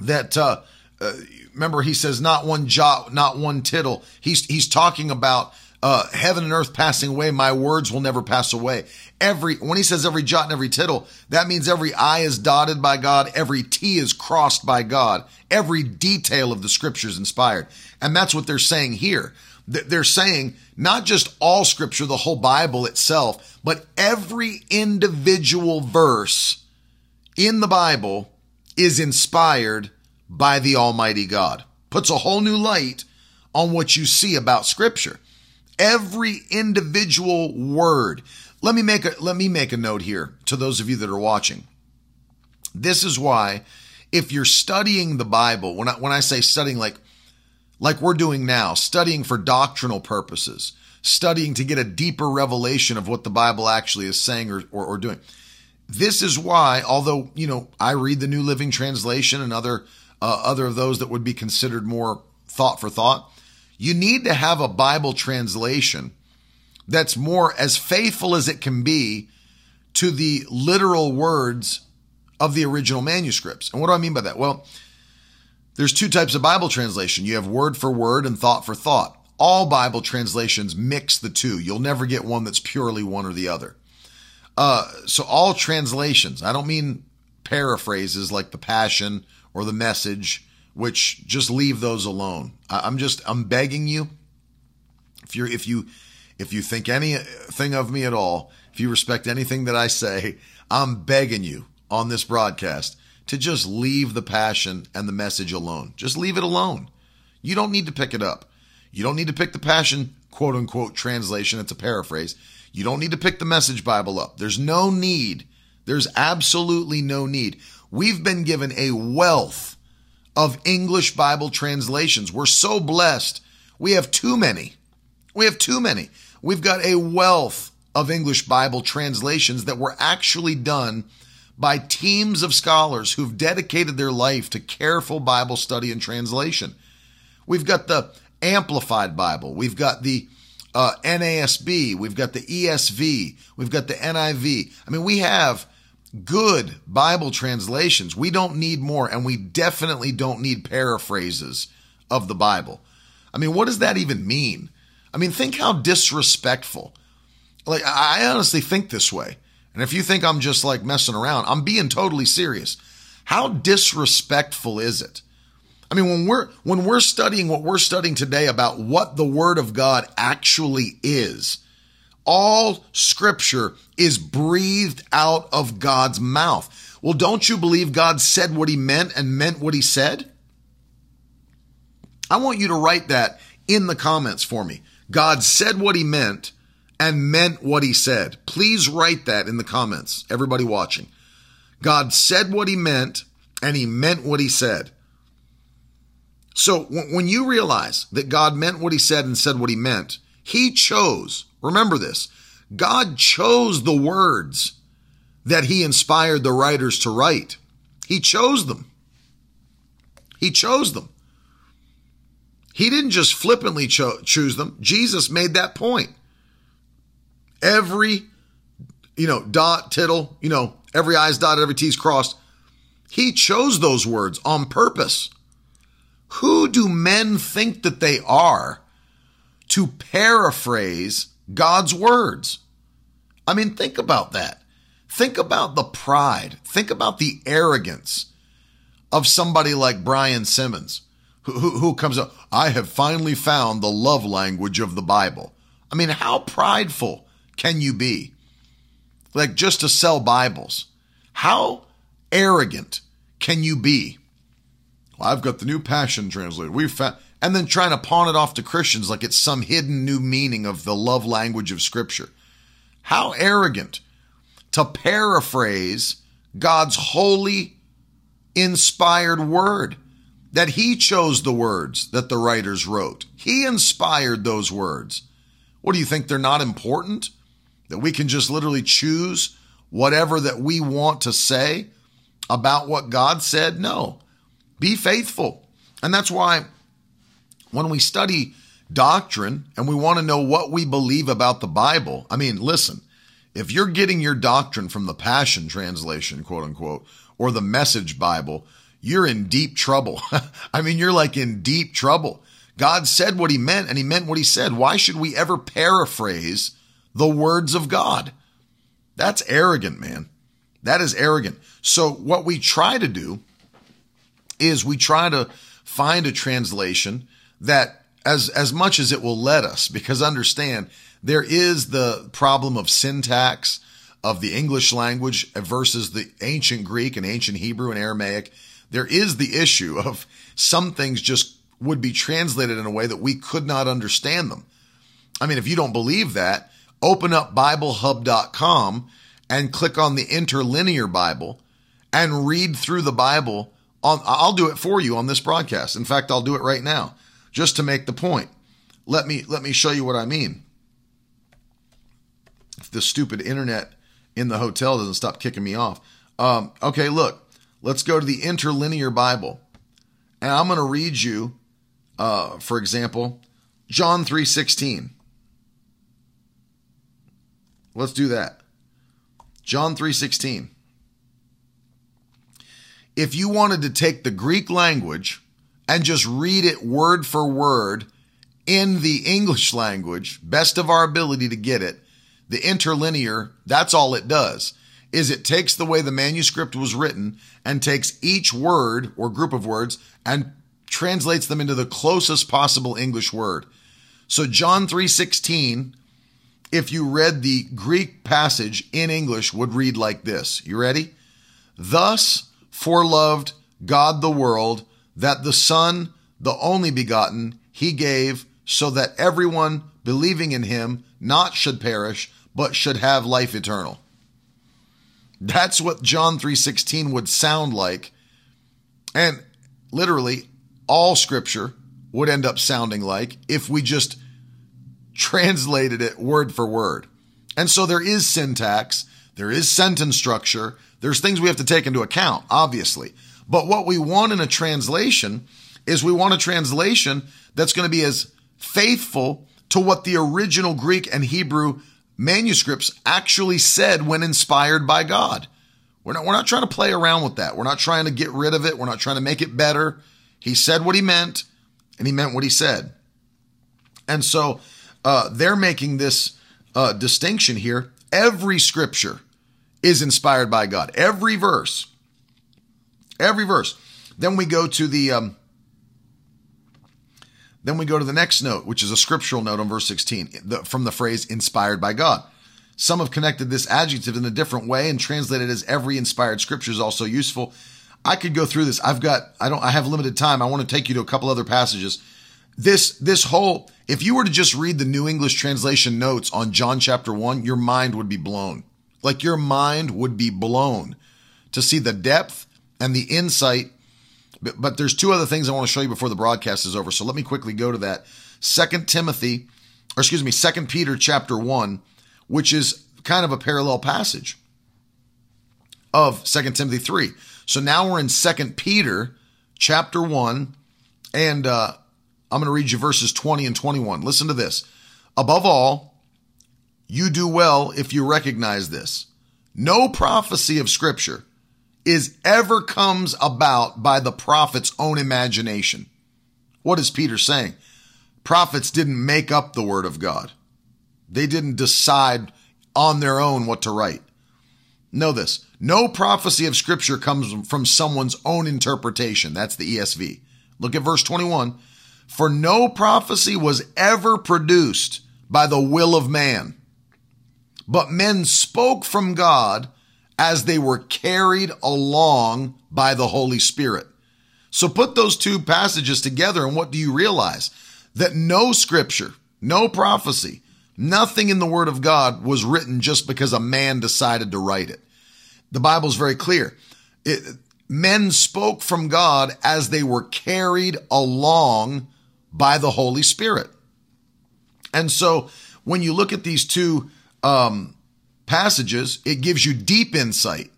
that, uh, uh, remember he says not one jot, not one tittle. He's, he's talking about, uh, heaven and earth passing away. My words will never pass away. Every, when he says every jot and every tittle, that means every I is dotted by God. Every T is crossed by God. Every detail of the scriptures inspired. And that's what they're saying here. They're saying not just all scripture, the whole Bible itself, but every individual verse in the Bible is inspired by the Almighty God. Puts a whole new light on what you see about scripture. Every individual word. Let me make a, let me make a note here to those of you that are watching. This is why if you're studying the Bible, when I, when I say studying like, like we're doing now, studying for doctrinal purposes, studying to get a deeper revelation of what the Bible actually is saying or, or, or doing. This is why, although, you know, I read the New Living Translation and other, uh, other of those that would be considered more thought for thought, you need to have a Bible translation that's more as faithful as it can be to the literal words of the original manuscripts. And what do I mean by that? Well, there's two types of Bible translation. You have word for word and thought for thought. All Bible translations mix the two. You'll never get one that's purely one or the other. Uh, so all translations, I don't mean paraphrases like the Passion or the Message, which just leave those alone. I'm just, I'm begging you, if you're, if you, if you think anything of me at all, if you respect anything that I say, I'm begging you on this broadcast to just leave the passion and the message alone. Just leave it alone. You don't need to pick it up. You don't need to pick the passion, quote unquote, translation. It's a paraphrase. You don't need to pick the message Bible up. There's no need. There's absolutely no need. We've been given a wealth of English Bible translations. We're so blessed. We have too many. We have too many. We've got a wealth of English Bible translations that were actually done by teams of scholars who've dedicated their life to careful Bible study and translation. We've got the Amplified Bible. We've got the uh, NASB. We've got the ESV. We've got the NIV. I mean, we have good Bible translations. We don't need more, and we definitely don't need paraphrases of the Bible. I mean, what does that even mean? I mean, think how disrespectful. Like, I honestly think this way. And if you think I'm just like messing around, I'm being totally serious. How disrespectful is it? I mean, when we're, when we're studying what we're studying today about what the word of God actually is, all scripture is breathed out of God's mouth. Well, don't you believe God said what he meant and meant what he said? I want you to write that in the comments for me. God said what he meant and meant what he said. Please write that in the comments, everybody watching. God said what he meant and he meant what he said. So when you realize that God meant what he said and said what he meant, he chose, remember this, God chose the words that he inspired the writers to write. He chose them. He chose them. He didn't just flippantly cho- choose them. Jesus made that point. Every you know, dot, tittle, you know, every I's dotted, every T's crossed. He chose those words on purpose. Who do men think that they are to paraphrase God's words? I mean, think about that. Think about the pride. Think about the arrogance of somebody like Brian Simmons, who, who, who comes up, I have finally found the love language of the Bible. I mean, how prideful can you be? Like just to sell Bibles. How arrogant can you be? Well, I've got the new Passion Translated. We've found, and then trying to pawn it off to Christians like it's some hidden new meaning of the love language of Scripture. How arrogant to paraphrase God's holy, inspired word. That He chose the words that the writers wrote. He inspired those words. What do you think? They're not important? That we can just literally choose whatever that we want to say about what God said? No. Be faithful. And that's why when we study doctrine and we want to know what we believe about the Bible, I mean, listen, if you're getting your doctrine from the Passion Translation, quote unquote, or the Message Bible, you're in deep trouble. I mean, you're like in deep trouble. God said what he meant and he meant what he said. Why should we ever paraphrase the words of God? That's arrogant, man. That is arrogant. So, what we try to do is we try to find a translation that, as, as much as it will let us, because understand, there is the problem of syntax of the English language versus the ancient Greek and ancient Hebrew and Aramaic. There is the issue of some things just would be translated in a way that we could not understand them. I mean, if you don't believe that, open up BibleHub.com and click on the interlinear Bible and read through the Bible. On, I'll do it for you on this broadcast. In fact, I'll do it right now just to make the point. Let me let me show you what I mean. If the stupid internet in the hotel doesn't stop kicking me off. Um, okay, look, let's go to the interlinear Bible, and I'm going to read you, uh, for example, John three sixteen. Let's do that. John 3:16. If you wanted to take the Greek language and just read it word for word in the English language, best of our ability to get it, the interlinear, that's all it does. Is it takes the way the manuscript was written and takes each word or group of words and translates them into the closest possible English word. So John 3:16 if you read the Greek passage in English, would read like this. You ready? Thus foreloved God the world that the Son, the only begotten, he gave so that everyone believing in him not should perish, but should have life eternal. That's what John 3:16 would sound like. And literally all scripture would end up sounding like if we just translated it word for word. And so there is syntax, there is sentence structure, there's things we have to take into account, obviously. But what we want in a translation is we want a translation that's going to be as faithful to what the original Greek and Hebrew manuscripts actually said when inspired by God. We're not, we're not trying to play around with that. We're not trying to get rid of it. We're not trying to make it better. He said what he meant, and he meant what he said. And so uh, they're making this uh, distinction here. Every scripture is inspired by God. Every verse. Every verse. Then we go to the um, then we go to the next note, which is a scriptural note on verse 16 the, from the phrase inspired by God. Some have connected this adjective in a different way and translated as every inspired scripture is also useful. I could go through this. I've got I don't I have limited time. I want to take you to a couple other passages this this whole if you were to just read the New English translation notes on John chapter 1, your mind would be blown. Like your mind would be blown to see the depth and the insight. But, but there's two other things I want to show you before the broadcast is over. So let me quickly go to that. Second Timothy, or excuse me, Second Peter chapter 1, which is kind of a parallel passage of Second Timothy 3. So now we're in Second Peter chapter 1 and uh, I'm going to read you verses 20 and 21. Listen to this. Above all, you do well if you recognize this. No prophecy of Scripture is ever comes about by the prophet's own imagination. What is Peter saying? Prophets didn't make up the word of God. They didn't decide on their own what to write. Know this. No prophecy of scripture comes from someone's own interpretation. That's the ESV. Look at verse 21. For no prophecy was ever produced by the will of man, but men spoke from God as they were carried along by the Holy Spirit. So put those two passages together, and what do you realize? That no scripture, no prophecy, nothing in the Word of God was written just because a man decided to write it. The Bible's very clear. It, men spoke from God as they were carried along by the Holy Spirit. And so when you look at these two um, passages, it gives you deep insight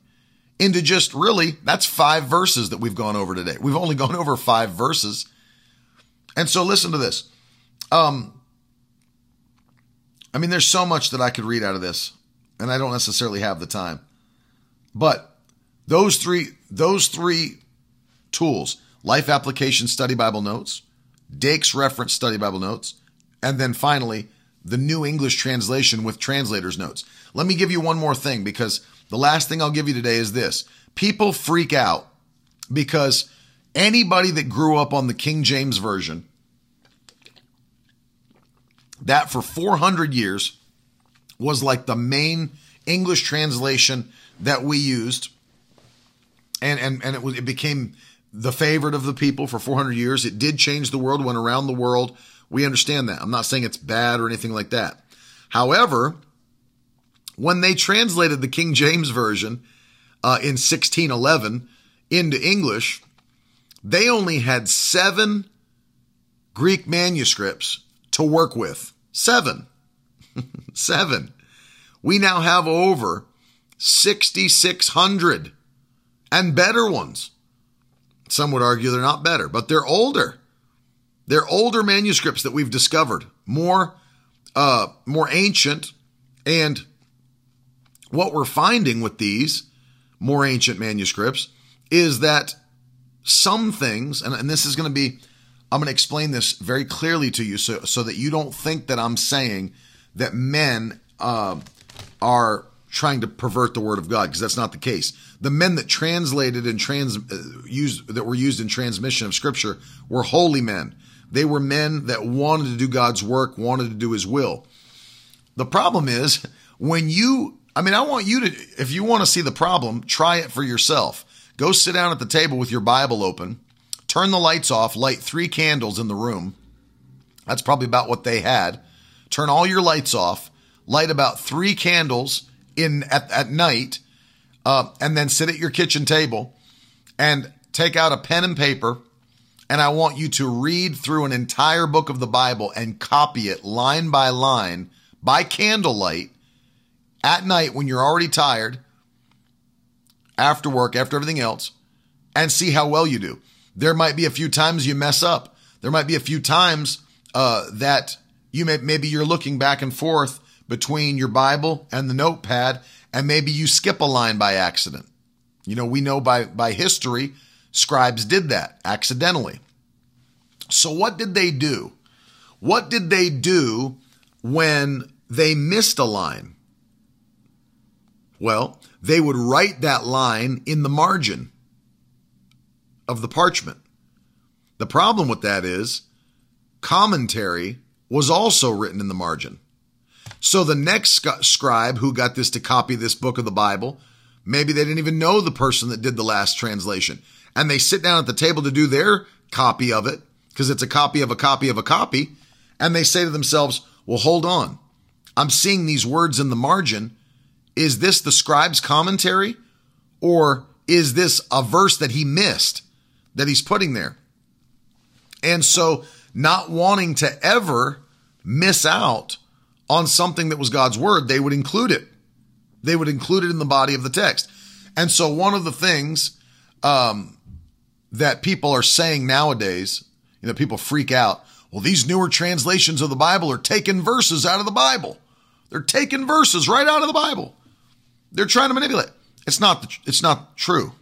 into just really, that's five verses that we've gone over today. We've only gone over five verses. And so listen to this. Um, I mean, there's so much that I could read out of this, and I don't necessarily have the time. But those three, those three tools, Life Application Study Bible Notes, Dake's Reference Study Bible Notes, and then finally, the New English Translation with translator's notes. Let me give you one more thing because the last thing I'll give you today is this. People freak out because anybody that grew up on the King James Version, that for 400 years was like the main English translation that we used. And, and, and it, was, it became the favorite of the people for 400 years. It did change the world, went around the world. We understand that. I'm not saying it's bad or anything like that. However, when they translated the King James Version uh, in 1611 into English, they only had seven Greek manuscripts to work with. Seven. Seven. We now have over 6,600 and better ones. Some would argue they're not better, but they're older. They're older manuscripts that we've discovered, more, uh, more ancient, and what we're finding with these more ancient manuscripts is that some things, and, and this is going to be, I'm going to explain this very clearly to you so, so that you don't think that I'm saying that men uh, are trying to pervert the word of God, because that's not the case. The men that translated and trans uh, used that were used in transmission of scripture were holy men. They were men that wanted to do God's work, wanted to do his will. The problem is when you I mean, I want you to, if you want to see the problem, try it for yourself. Go sit down at the table with your Bible open, turn the lights off, light three candles in the room. That's probably about what they had. Turn all your lights off, light about three candles in at, at night, uh, and then sit at your kitchen table and take out a pen and paper. And I want you to read through an entire book of the Bible and copy it line by line by candlelight at night when you're already tired, after work, after everything else, and see how well you do. There might be a few times you mess up. There might be a few times uh, that you may maybe you're looking back and forth between your Bible and the notepad, and maybe you skip a line by accident. You know, we know by by history, scribes did that accidentally. So what did they do? What did they do when they missed a line? Well, they would write that line in the margin of the parchment. The problem with that is commentary was also written in the margin. So the next scribe who got this to copy this book of the Bible, maybe they didn't even know the person that did the last translation. And they sit down at the table to do their copy of it because it's a copy of a copy of a copy. And they say to themselves, well, hold on. I'm seeing these words in the margin is this the scribe's commentary or is this a verse that he missed that he's putting there? And so, not wanting to ever miss out on something that was God's word, they would include it. They would include it in the body of the text. And so, one of the things um, that people are saying nowadays, you know, people freak out. Well, these newer translations of the Bible are taking verses out of the Bible. They're taking verses right out of the Bible. They're trying to manipulate. It's not the, it's not true.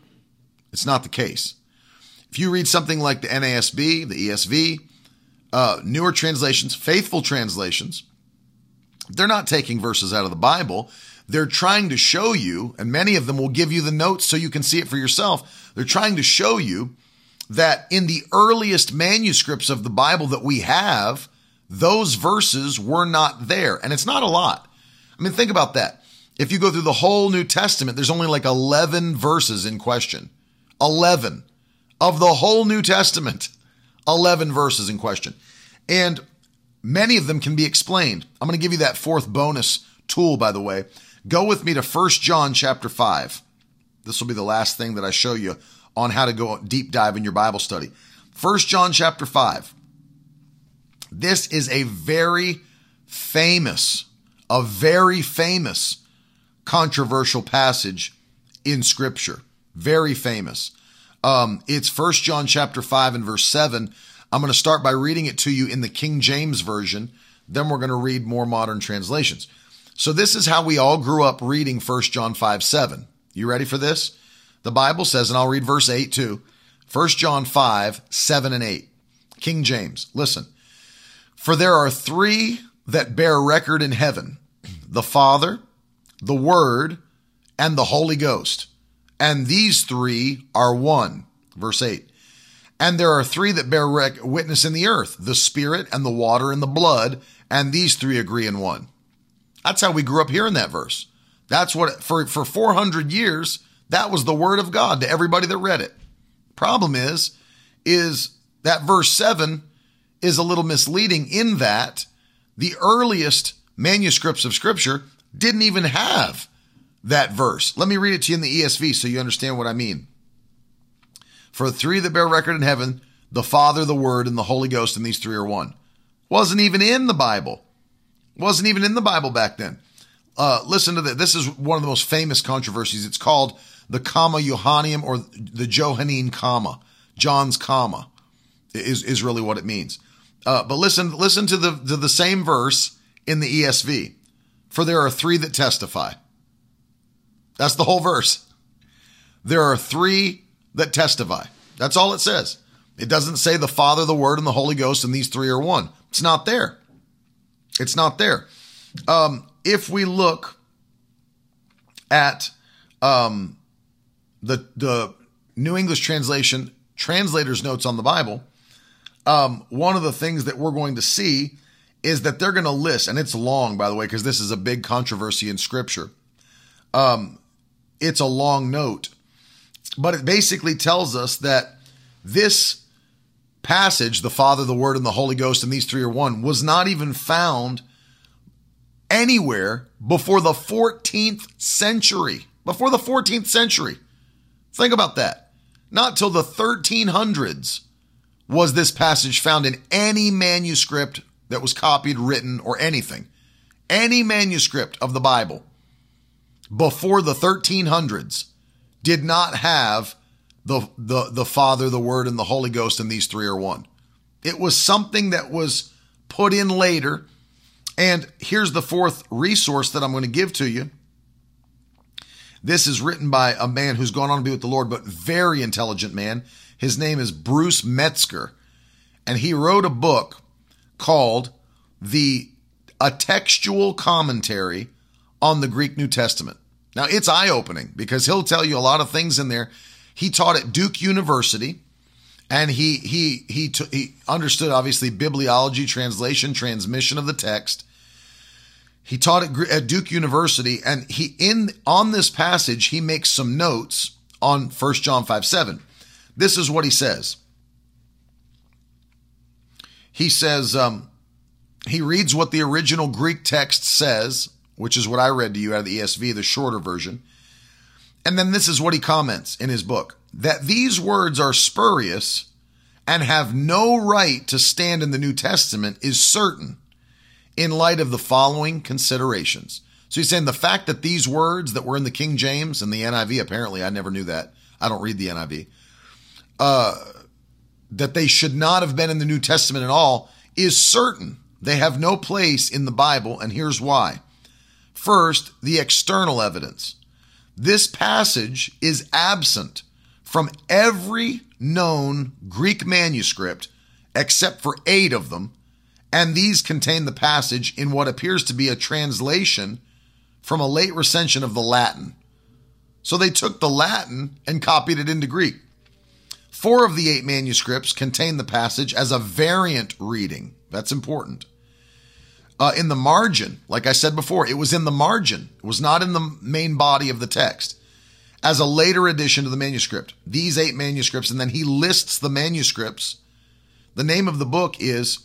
It's not the case. If you read something like the NASB, the ESV, uh, newer translations, faithful translations, they're not taking verses out of the Bible. They're trying to show you, and many of them will give you the notes so you can see it for yourself. They're trying to show you that in the earliest manuscripts of the Bible that we have, those verses were not there. And it's not a lot. I mean, think about that. If you go through the whole New Testament, there's only like 11 verses in question. 11 of the whole New Testament. 11 verses in question. And many of them can be explained. I'm going to give you that fourth bonus tool, by the way. Go with me to 1 John chapter 5. This will be the last thing that I show you on how to go deep dive in your Bible study. 1 John chapter 5. This is a very famous, a very famous controversial passage in scripture. Very famous. Um, it's First John chapter 5 and verse 7. I'm going to start by reading it to you in the King James Version. Then we're going to read more modern translations. So this is how we all grew up reading First John 5 7. You ready for this? The Bible says, and I'll read verse 8 too. 1 John 5, 7 and 8. King James, listen. For there are three that bear record in heaven the Father, the Word, and the Holy Ghost. And these three are one. Verse 8. And there are three that bear witness in the earth the Spirit, and the water, and the blood. And these three agree in one. That's how we grew up hearing that verse. That's what, for, for 400 years, that was the word of God to everybody that read it. Problem is, is that verse 7 is a little misleading in that the earliest manuscripts of scripture didn't even have that verse. Let me read it to you in the ESV so you understand what I mean. For three that bear record in heaven, the Father, the Word, and the Holy Ghost, and these three are one. Wasn't even in the Bible. Wasn't even in the Bible back then. Uh, listen to this. This is one of the most famous controversies. It's called the comma Johanneum or the Johannine comma. John's comma is, is really what it means. Uh, but listen, listen to the, to the same verse in the ESV. For there are three that testify. That's the whole verse. There are three that testify. That's all it says. It doesn't say the Father, the Word, and the Holy Ghost, and these three are one. It's not there. It's not there. Um, if we look at um, the the New English translation translator's notes on the Bible, um, one of the things that we're going to see is that they're going to list, and it's long, by the way, because this is a big controversy in Scripture. Um, it's a long note, but it basically tells us that this passage, the Father, the Word, and the Holy Ghost, and these three are one, was not even found anywhere before the 14th century. Before the 14th century. Think about that. Not till the 1300s was this passage found in any manuscript that was copied, written, or anything. Any manuscript of the Bible before the 1300s did not have the, the, the Father, the Word, and the Holy Ghost, and these three are one. It was something that was put in later. And here's the fourth resource that I'm going to give to you this is written by a man who's gone on to be with the Lord, but very intelligent man. His name is Bruce Metzger, and he wrote a book called the a textual commentary on the Greek New Testament. Now it's eye-opening because he'll tell you a lot of things in there. He taught at Duke University and he he he t- he understood obviously bibliology, translation, transmission of the text. He taught at, at Duke University, and he in on this passage he makes some notes on 1 John 5 7. This is what he says. He says, um, he reads what the original Greek text says, which is what I read to you out of the ESV, the shorter version. And then this is what he comments in his book that these words are spurious and have no right to stand in the New Testament is certain in light of the following considerations. So he's saying the fact that these words that were in the King James and the NIV, apparently, I never knew that. I don't read the NIV. Uh, that they should not have been in the New Testament at all is certain. They have no place in the Bible, and here's why. First, the external evidence. This passage is absent from every known Greek manuscript except for eight of them, and these contain the passage in what appears to be a translation from a late recension of the Latin. So they took the Latin and copied it into Greek. Four of the eight manuscripts contain the passage as a variant reading. That's important. Uh, in the margin, like I said before, it was in the margin. It was not in the main body of the text. As a later addition to the manuscript, these eight manuscripts, and then he lists the manuscripts. The name of the book is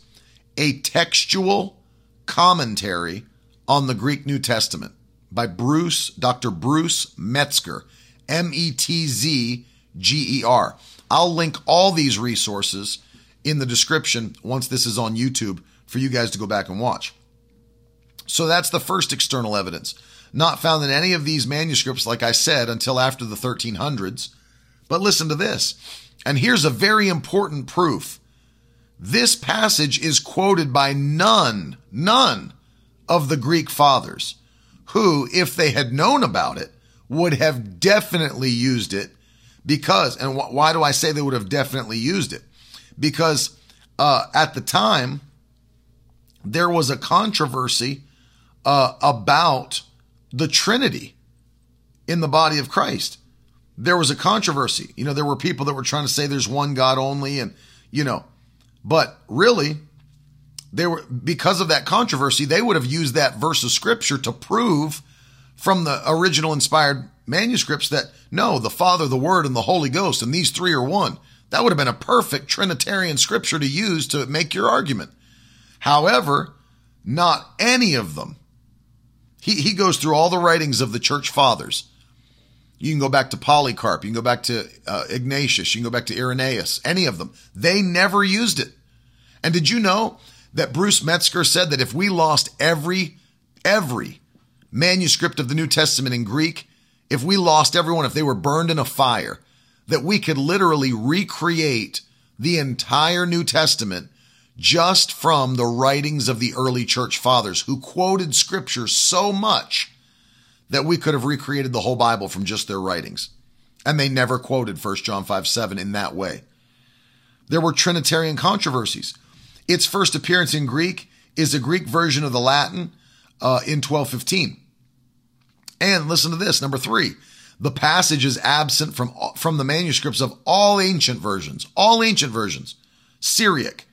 A Textual Commentary on the Greek New Testament by Bruce, Dr. Bruce Metzger, M E T Z G E R. I'll link all these resources in the description once this is on YouTube for you guys to go back and watch. So that's the first external evidence. Not found in any of these manuscripts, like I said, until after the 1300s. But listen to this. And here's a very important proof. This passage is quoted by none, none of the Greek fathers, who, if they had known about it, would have definitely used it because, and wh- why do I say they would have definitely used it? Because uh, at the time, there was a controversy uh, about the Trinity in the body of Christ. There was a controversy. You know, there were people that were trying to say there's one God only, and, you know, but really, they were, because of that controversy, they would have used that verse of scripture to prove from the original inspired manuscripts that no, the Father, the Word, and the Holy Ghost, and these three are one. That would have been a perfect Trinitarian scripture to use to make your argument. However, not any of them. He, he goes through all the writings of the church fathers. You can go back to Polycarp. You can go back to uh, Ignatius. You can go back to Irenaeus. Any of them. They never used it. And did you know that Bruce Metzger said that if we lost every, every manuscript of the New Testament in Greek, if we lost everyone, if they were burned in a fire, that we could literally recreate the entire New Testament just from the writings of the early church fathers who quoted scripture so much that we could have recreated the whole Bible from just their writings. And they never quoted 1 John 5 7 in that way. There were Trinitarian controversies. Its first appearance in Greek is a Greek version of the Latin uh, in 1215. And listen to this, number three, the passage is absent from, from the manuscripts of all ancient versions, all ancient versions, Syriac,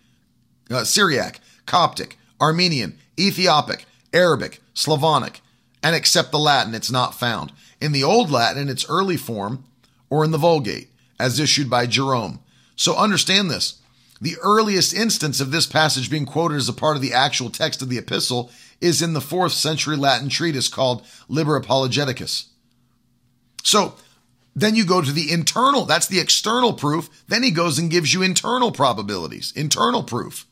uh, Syriac, Coptic, Armenian, Ethiopic, Arabic, Slavonic, and except the Latin, it's not found. In the Old Latin, in its early form, or in the Vulgate, as issued by Jerome. So understand this. The earliest instance of this passage being quoted as a part of the actual text of the epistle is in the fourth century Latin treatise called Liber Apologeticus. So then you go to the internal, that's the external proof. Then he goes and gives you internal probabilities, internal proof.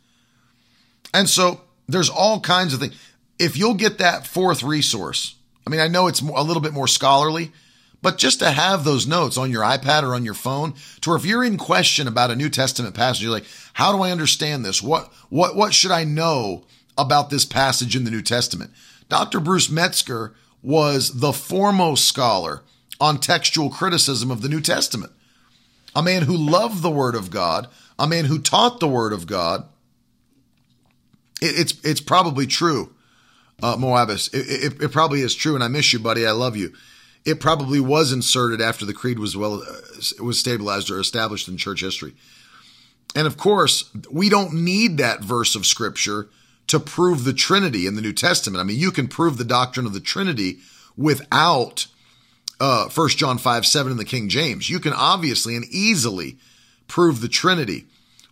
And so there's all kinds of things. If you'll get that fourth resource, I mean, I know it's a little bit more scholarly, but just to have those notes on your iPad or on your phone, to where if you're in question about a New Testament passage, you're like, how do I understand this? What, what, what should I know about this passage in the New Testament? Dr. Bruce Metzger was the foremost scholar on textual criticism of the New Testament. A man who loved the Word of God, a man who taught the Word of God. It, it's, it's probably true, uh, Moabus. It, it, it probably is true, and I miss you, buddy. I love you it probably was inserted after the creed was well uh, was stabilized or established in church history. And of course, we don't need that verse of scripture to prove the Trinity in the New Testament. I mean, you can prove the doctrine of the Trinity without uh, 1 John 5 7 in the King James. You can obviously and easily prove the Trinity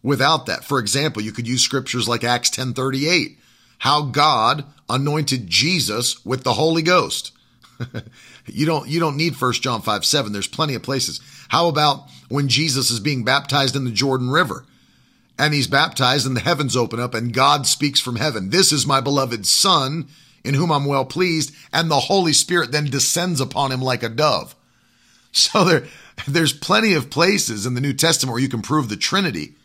without that. For example, you could use scriptures like Acts 10:38, how God anointed Jesus with the Holy Ghost. you don't you don't need 1 John 5 7. There's plenty of places. How about when Jesus is being baptized in the Jordan River? And he's baptized and the heavens open up and God speaks from heaven. This is my beloved son in whom I'm well pleased. And the Holy Spirit then descends upon him like a dove. So there, there's plenty of places in the New Testament where you can prove the Trinity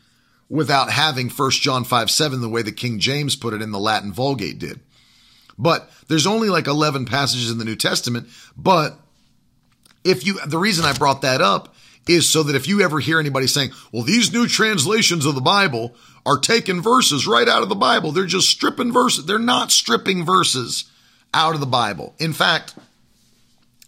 without having 1 John 5 7 the way the King James put it in the Latin Vulgate did. But there's only like 11 passages in the New Testament. But if you, the reason I brought that up is so that if you ever hear anybody saying, well, these new translations of the Bible are taking verses right out of the Bible, they're just stripping verses. They're not stripping verses out of the Bible. In fact,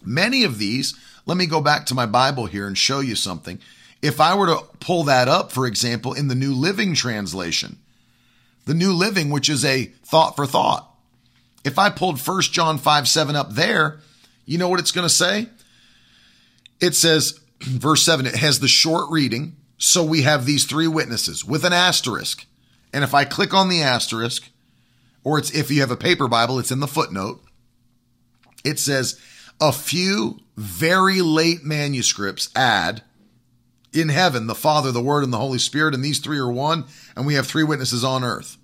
many of these, let me go back to my Bible here and show you something. If I were to pull that up, for example, in the New Living Translation, the New Living, which is a thought for thought, if I pulled 1 John 5 7 up there, you know what it's going to say? It says, verse 7, it has the short reading. So we have these three witnesses with an asterisk. And if I click on the asterisk, or it's if you have a paper Bible, it's in the footnote. It says, a few very late manuscripts add in heaven the Father, the Word, and the Holy Spirit, and these three are one, and we have three witnesses on earth.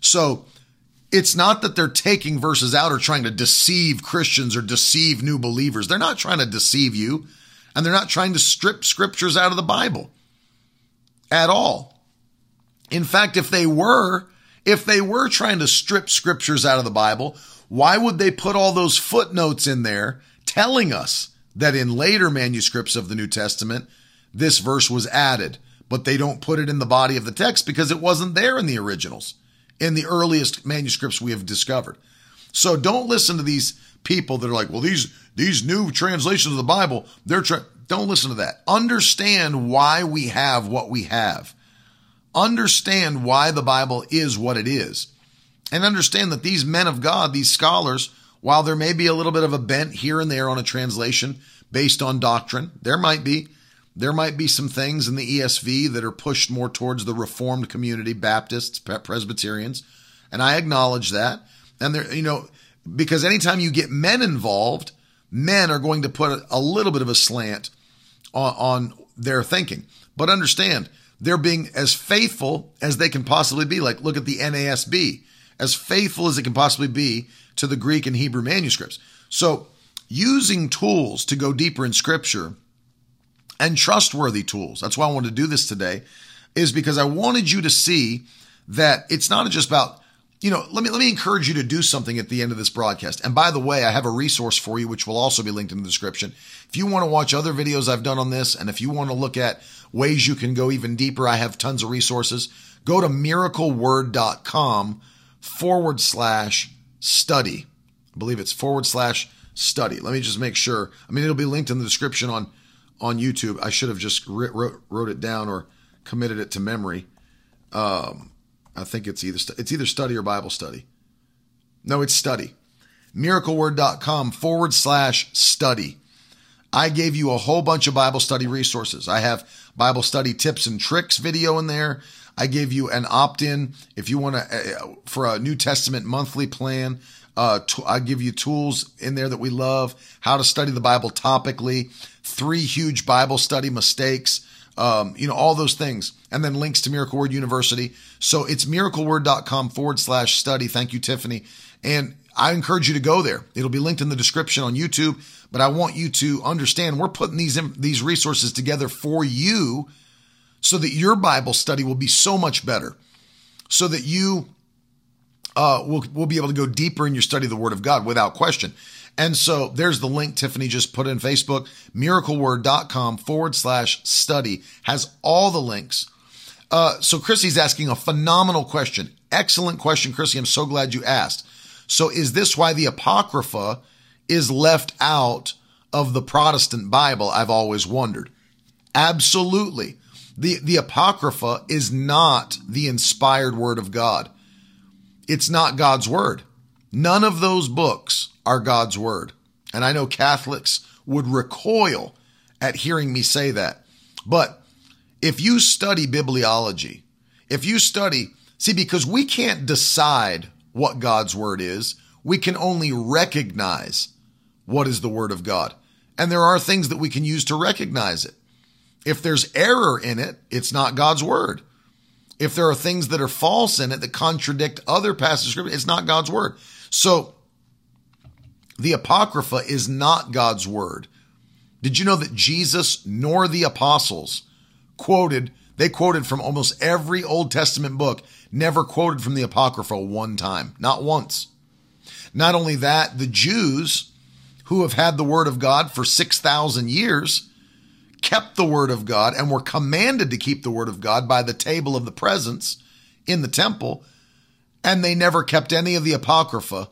So it's not that they're taking verses out or trying to deceive Christians or deceive new believers. They're not trying to deceive you, and they're not trying to strip scriptures out of the Bible at all. In fact, if they were, if they were trying to strip scriptures out of the Bible, why would they put all those footnotes in there telling us that in later manuscripts of the New Testament, this verse was added, but they don't put it in the body of the text because it wasn't there in the originals, in the earliest manuscripts we have discovered. So don't listen to these people that are like, well, these these new translations of the Bible, they're trying. Don't listen to that. Understand why we have what we have. Understand why the Bible is what it is. And understand that these men of God, these scholars, while there may be a little bit of a bent here and there on a translation based on doctrine, there might be. There might be some things in the ESV that are pushed more towards the Reformed community, Baptists, Presbyterians, and I acknowledge that. And there, you know, because anytime you get men involved, men are going to put a little bit of a slant on, on their thinking. But understand, they're being as faithful as they can possibly be. Like, look at the NASB, as faithful as it can possibly be to the Greek and Hebrew manuscripts. So, using tools to go deeper in scripture and trustworthy tools. That's why I wanted to do this today, is because I wanted you to see that it's not just about you know, let me let me encourage you to do something at the end of this broadcast. And by the way, I have a resource for you which will also be linked in the description. If you want to watch other videos I've done on this and if you want to look at ways you can go even deeper, I have tons of resources. Go to miracleword.com forward slash study. I believe it's forward slash study. Let me just make sure. I mean, it'll be linked in the description on on YouTube. I should have just wrote, wrote it down or committed it to memory. Um, I think it's either it's either study or Bible study. No, it's study. Miracleword.com forward slash study. I gave you a whole bunch of Bible study resources. I have Bible study tips and tricks video in there. I gave you an opt in if you want to uh, for a New Testament monthly plan. Uh, t- I give you tools in there that we love, how to study the Bible topically, three huge Bible study mistakes, um, you know, all those things, and then links to Miracle Word University. So it's miracleword.com forward slash study. Thank you, Tiffany. And I encourage you to go there. It'll be linked in the description on YouTube, but I want you to understand we're putting these, these resources together for you so that your Bible study will be so much better, so that you uh, will, we'll be able to go deeper in your study of the Word of God without question. And so there's the link Tiffany just put in Facebook. Miracleword.com forward slash study has all the links. Uh, so Chrissy's asking a phenomenal question. Excellent question, Chrissy. I'm so glad you asked. So is this why the Apocrypha is left out of the Protestant Bible? I've always wondered. Absolutely. The, the Apocrypha is not the inspired word of God. It's not God's word. None of those books are God's word. And I know Catholics would recoil at hearing me say that. But if you study bibliology, if you study, see, because we can't decide what God's word is, we can only recognize what is the word of God. And there are things that we can use to recognize it. If there's error in it, it's not God's word. If there are things that are false in it that contradict other passages of scripture, it's not God's word. So the Apocrypha is not God's word. Did you know that Jesus nor the apostles quoted, they quoted from almost every Old Testament book, never quoted from the Apocrypha one time, not once. Not only that, the Jews who have had the word of God for 6,000 years kept the word of God and were commanded to keep the word of God by the table of the presence in the temple, and they never kept any of the apocrypha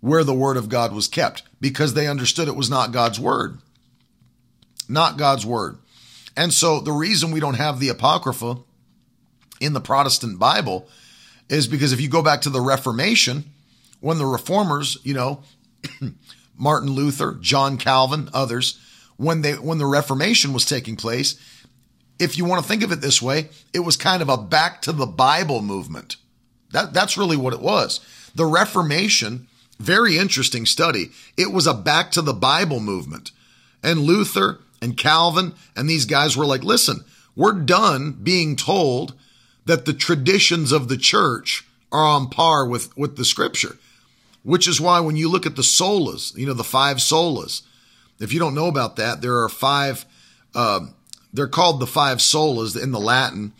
where the word of God was kept because they understood it was not God's word. Not God's word. And so the reason we don't have the apocrypha in the Protestant Bible is because if you go back to the Reformation, when the reformers, you know, Martin Luther, John Calvin, others, when they when the Reformation was taking place, if you want to think of it this way, it was kind of a back to the Bible movement. That that's really what it was. The Reformation, very interesting study. It was a back to the Bible movement. And Luther and Calvin and these guys were like, "Listen, we're done being told that the traditions of the church are on par with with the scripture." Which is why when you look at the solas, you know, the five solas, if you don't know about that, there are five, uh, they're called the five solas in the Latin,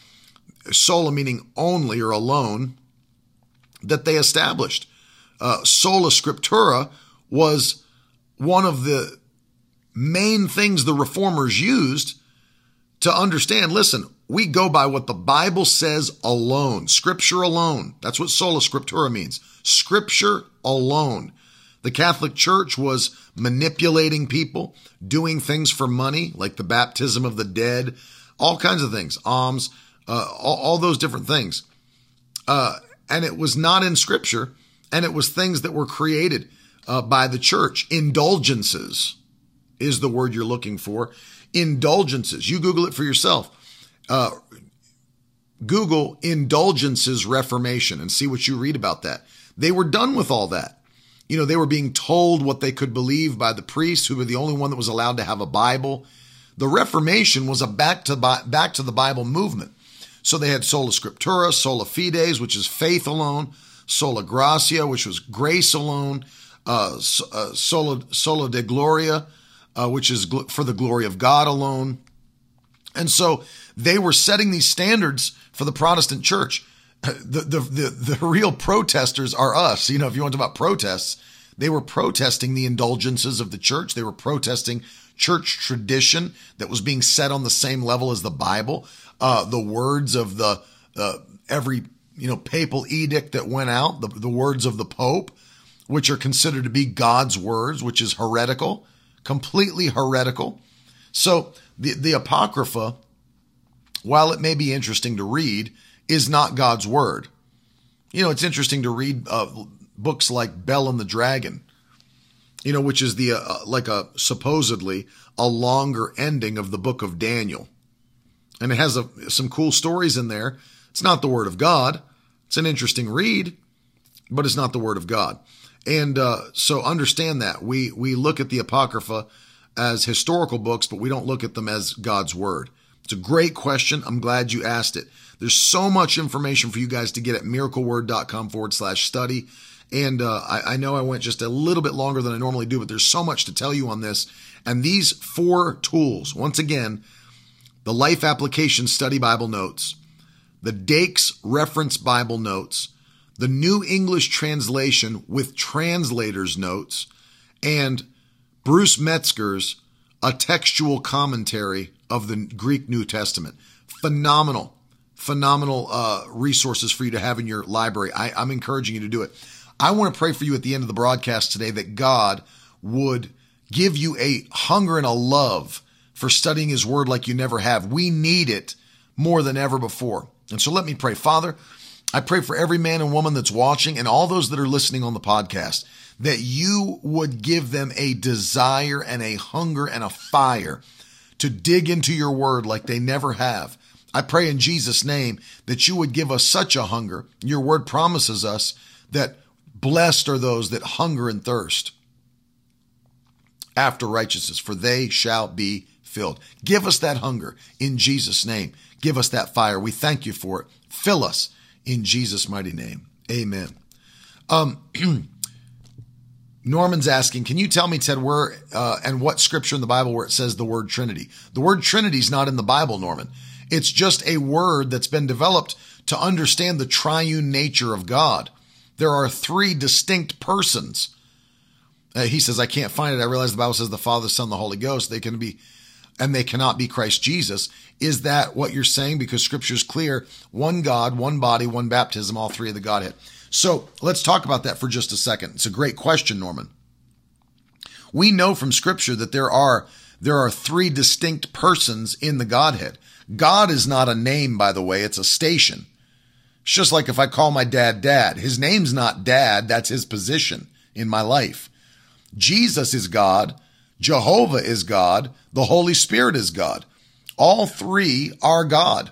sola meaning only or alone, that they established. Uh, sola scriptura was one of the main things the reformers used to understand listen, we go by what the Bible says alone, scripture alone. That's what sola scriptura means. Scripture alone. The Catholic Church was manipulating people, doing things for money, like the baptism of the dead, all kinds of things, alms, uh, all, all, those different things. Uh, and it was not in Scripture, and it was things that were created uh, by the church. Indulgences is the word you're looking for. Indulgences. You Google it for yourself. Uh, Google indulgences reformation and see what you read about that. They were done with all that. You know, they were being told what they could believe by the priests, who were the only one that was allowed to have a Bible. The Reformation was a back to back to the Bible movement. So they had sola scriptura, sola fides, which is faith alone, sola gratia, which was grace alone, uh, uh, sola sola de gloria, uh, which is gl- for the glory of God alone. And so they were setting these standards for the Protestant church the, the, the, the real protesters are us. You know, if you want to talk about protests, they were protesting the indulgences of the church. They were protesting church tradition that was being set on the same level as the Bible. Uh, the words of the, uh, every, you know, papal edict that went out, the, the words of the Pope, which are considered to be God's words, which is heretical, completely heretical. So the, the Apocrypha, while it may be interesting to read, is not God's word. You know, it's interesting to read uh, books like Bell and the Dragon, you know, which is the uh, uh, like a supposedly a longer ending of the book of Daniel. And it has a, some cool stories in there. It's not the word of God. It's an interesting read, but it's not the word of God. And uh, so understand that we we look at the apocrypha as historical books, but we don't look at them as God's word. It's a great question. I'm glad you asked it. There's so much information for you guys to get at miracleword.com forward slash study. And uh, I, I, know I went just a little bit longer than I normally do, but there's so much to tell you on this. And these four tools, once again, the Life Application Study Bible Notes, the Dake's Reference Bible Notes, the New English Translation with Translator's Notes, and Bruce Metzger's A Textual Commentary of the Greek New Testament. Phenomenal, phenomenal uh, resources for you to have in your library. I, I'm encouraging you to do it. I want to pray for you at the end of the broadcast today that God would give you a hunger and a love for studying His Word like you never have. We need it more than ever before. And so let me pray. Father, I pray for every man and woman that's watching and all those that are listening on the podcast that you would give them a desire and a hunger and a fire to dig into your word like they never have. I pray in Jesus' name that you would give us such a hunger. Your word promises us that blessed are those that hunger and thirst after righteousness, for they shall be filled. Give us that hunger in Jesus' name. Give us that fire. We thank you for it. Fill us in Jesus' mighty name. Amen. Um, Norman's asking, can you tell me, Ted, where uh, and what scripture in the Bible where it says the word Trinity? The word Trinity is not in the Bible, Norman. It's just a word that's been developed to understand the triune nature of God. There are three distinct persons Uh, he says, I can't find it. I realize the Bible says the Father, the Son, the Holy Ghost. They can be, and they cannot be Christ Jesus. Is that what you're saying? Because scripture is clear one God, one body, one baptism, all three of the Godhead. So let's talk about that for just a second. It's a great question, Norman. We know from scripture that there are there are three distinct persons in the Godhead. God is not a name, by the way, it's a station. It's just like if I call my dad dad. His name's not dad, that's his position in my life. Jesus is God, Jehovah is God, the Holy Spirit is God. All three are God.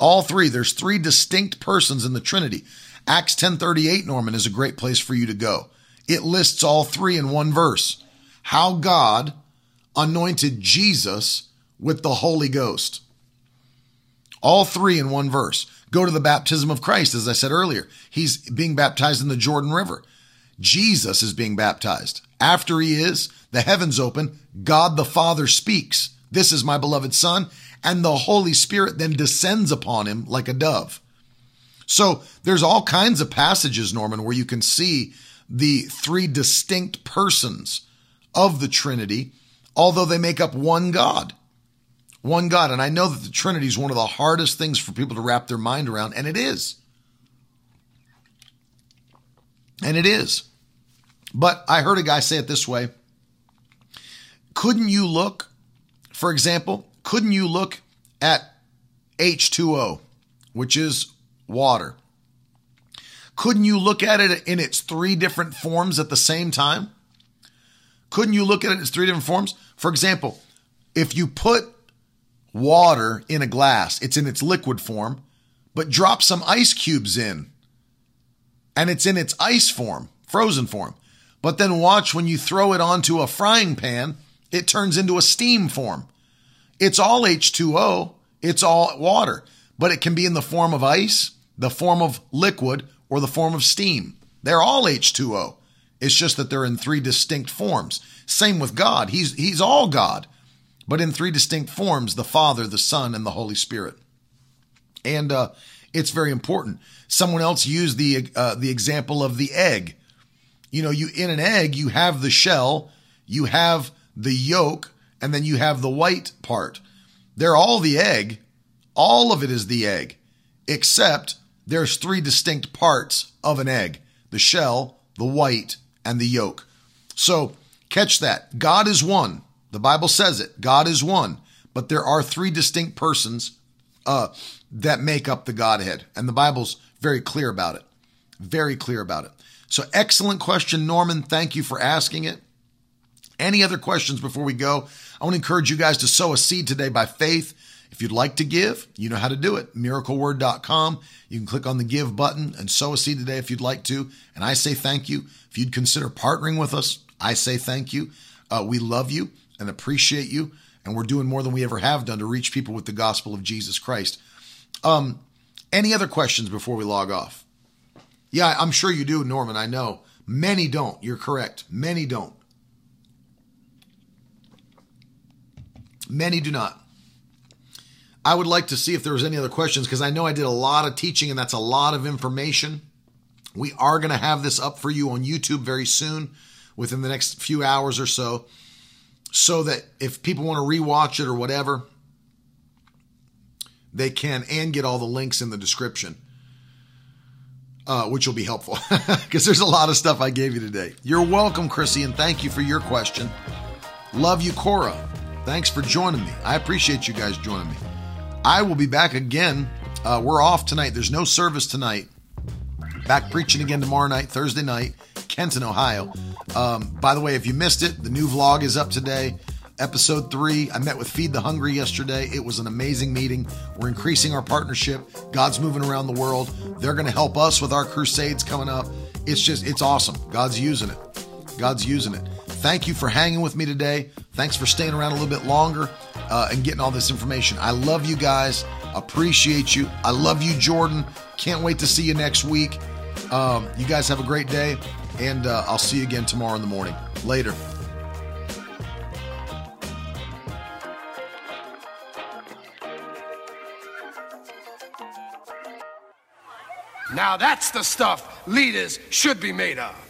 All three. There's three distinct persons in the Trinity. Acts 10:38 Norman is a great place for you to go. It lists all three in one verse. How God anointed Jesus with the Holy Ghost. All three in one verse. Go to the baptism of Christ as I said earlier. He's being baptized in the Jordan River. Jesus is being baptized. After he is, the heavens open, God the Father speaks, This is my beloved Son, and the Holy Spirit then descends upon him like a dove. So there's all kinds of passages, Norman, where you can see the three distinct persons of the Trinity, although they make up one God. One God. And I know that the Trinity is one of the hardest things for people to wrap their mind around, and it is. And it is. But I heard a guy say it this way Couldn't you look, for example, couldn't you look at H2O, which is water? Couldn't you look at it in its three different forms at the same time? Couldn't you look at it as three different forms? For example, if you put water in a glass, it's in its liquid form, but drop some ice cubes in and it's in its ice form, frozen form. But then watch when you throw it onto a frying pan, it turns into a steam form. It's all H2O, it's all water, but it can be in the form of ice, the form of liquid, or the form of steam. They're all H2O. It's just that they're in three distinct forms. Same with God. He's he's all God, but in three distinct forms, the Father, the Son, and the Holy Spirit. And uh, it's very important. Someone else used the uh, the example of the egg you know, you in an egg, you have the shell, you have the yolk, and then you have the white part. They're all the egg. All of it is the egg, except there's three distinct parts of an egg the shell, the white, and the yolk. So catch that. God is one. The Bible says it. God is one. But there are three distinct persons uh, that make up the Godhead. And the Bible's very clear about it. Very clear about it. So, excellent question, Norman. Thank you for asking it. Any other questions before we go? I want to encourage you guys to sow a seed today by faith. If you'd like to give, you know how to do it. Miracleword.com. You can click on the give button and sow a seed today if you'd like to. And I say thank you. If you'd consider partnering with us, I say thank you. Uh, we love you and appreciate you. And we're doing more than we ever have done to reach people with the gospel of Jesus Christ. Um, any other questions before we log off? Yeah, I'm sure you do, Norman. I know. Many don't. You're correct. Many don't. Many do not. I would like to see if there was any other questions because I know I did a lot of teaching and that's a lot of information. We are going to have this up for you on YouTube very soon, within the next few hours or so, so that if people want to rewatch it or whatever, they can and get all the links in the description uh, which will be helpful because there's a lot of stuff I gave you today. You're welcome, Chrissy, and thank you for your question. Love you, Cora. Thanks for joining me. I appreciate you guys joining me. I will be back again. Uh, we're off tonight. There's no service tonight. Back preaching again tomorrow night, Thursday night, Kenton, Ohio. Um, by the way, if you missed it, the new vlog is up today episode three. I met with Feed the Hungry yesterday. It was an amazing meeting. We're increasing our partnership. God's moving around the world. They're going to help us with our crusades coming up. It's just, it's awesome. God's using it. God's using it. Thank you for hanging with me today. Thanks for staying around a little bit longer uh, and getting all this information. I love you guys. Appreciate you. I love you, Jordan. Can't wait to see you next week. Um, you guys have a great day, and uh, I'll see you again tomorrow in the morning. Later. Now that's the stuff leaders should be made of.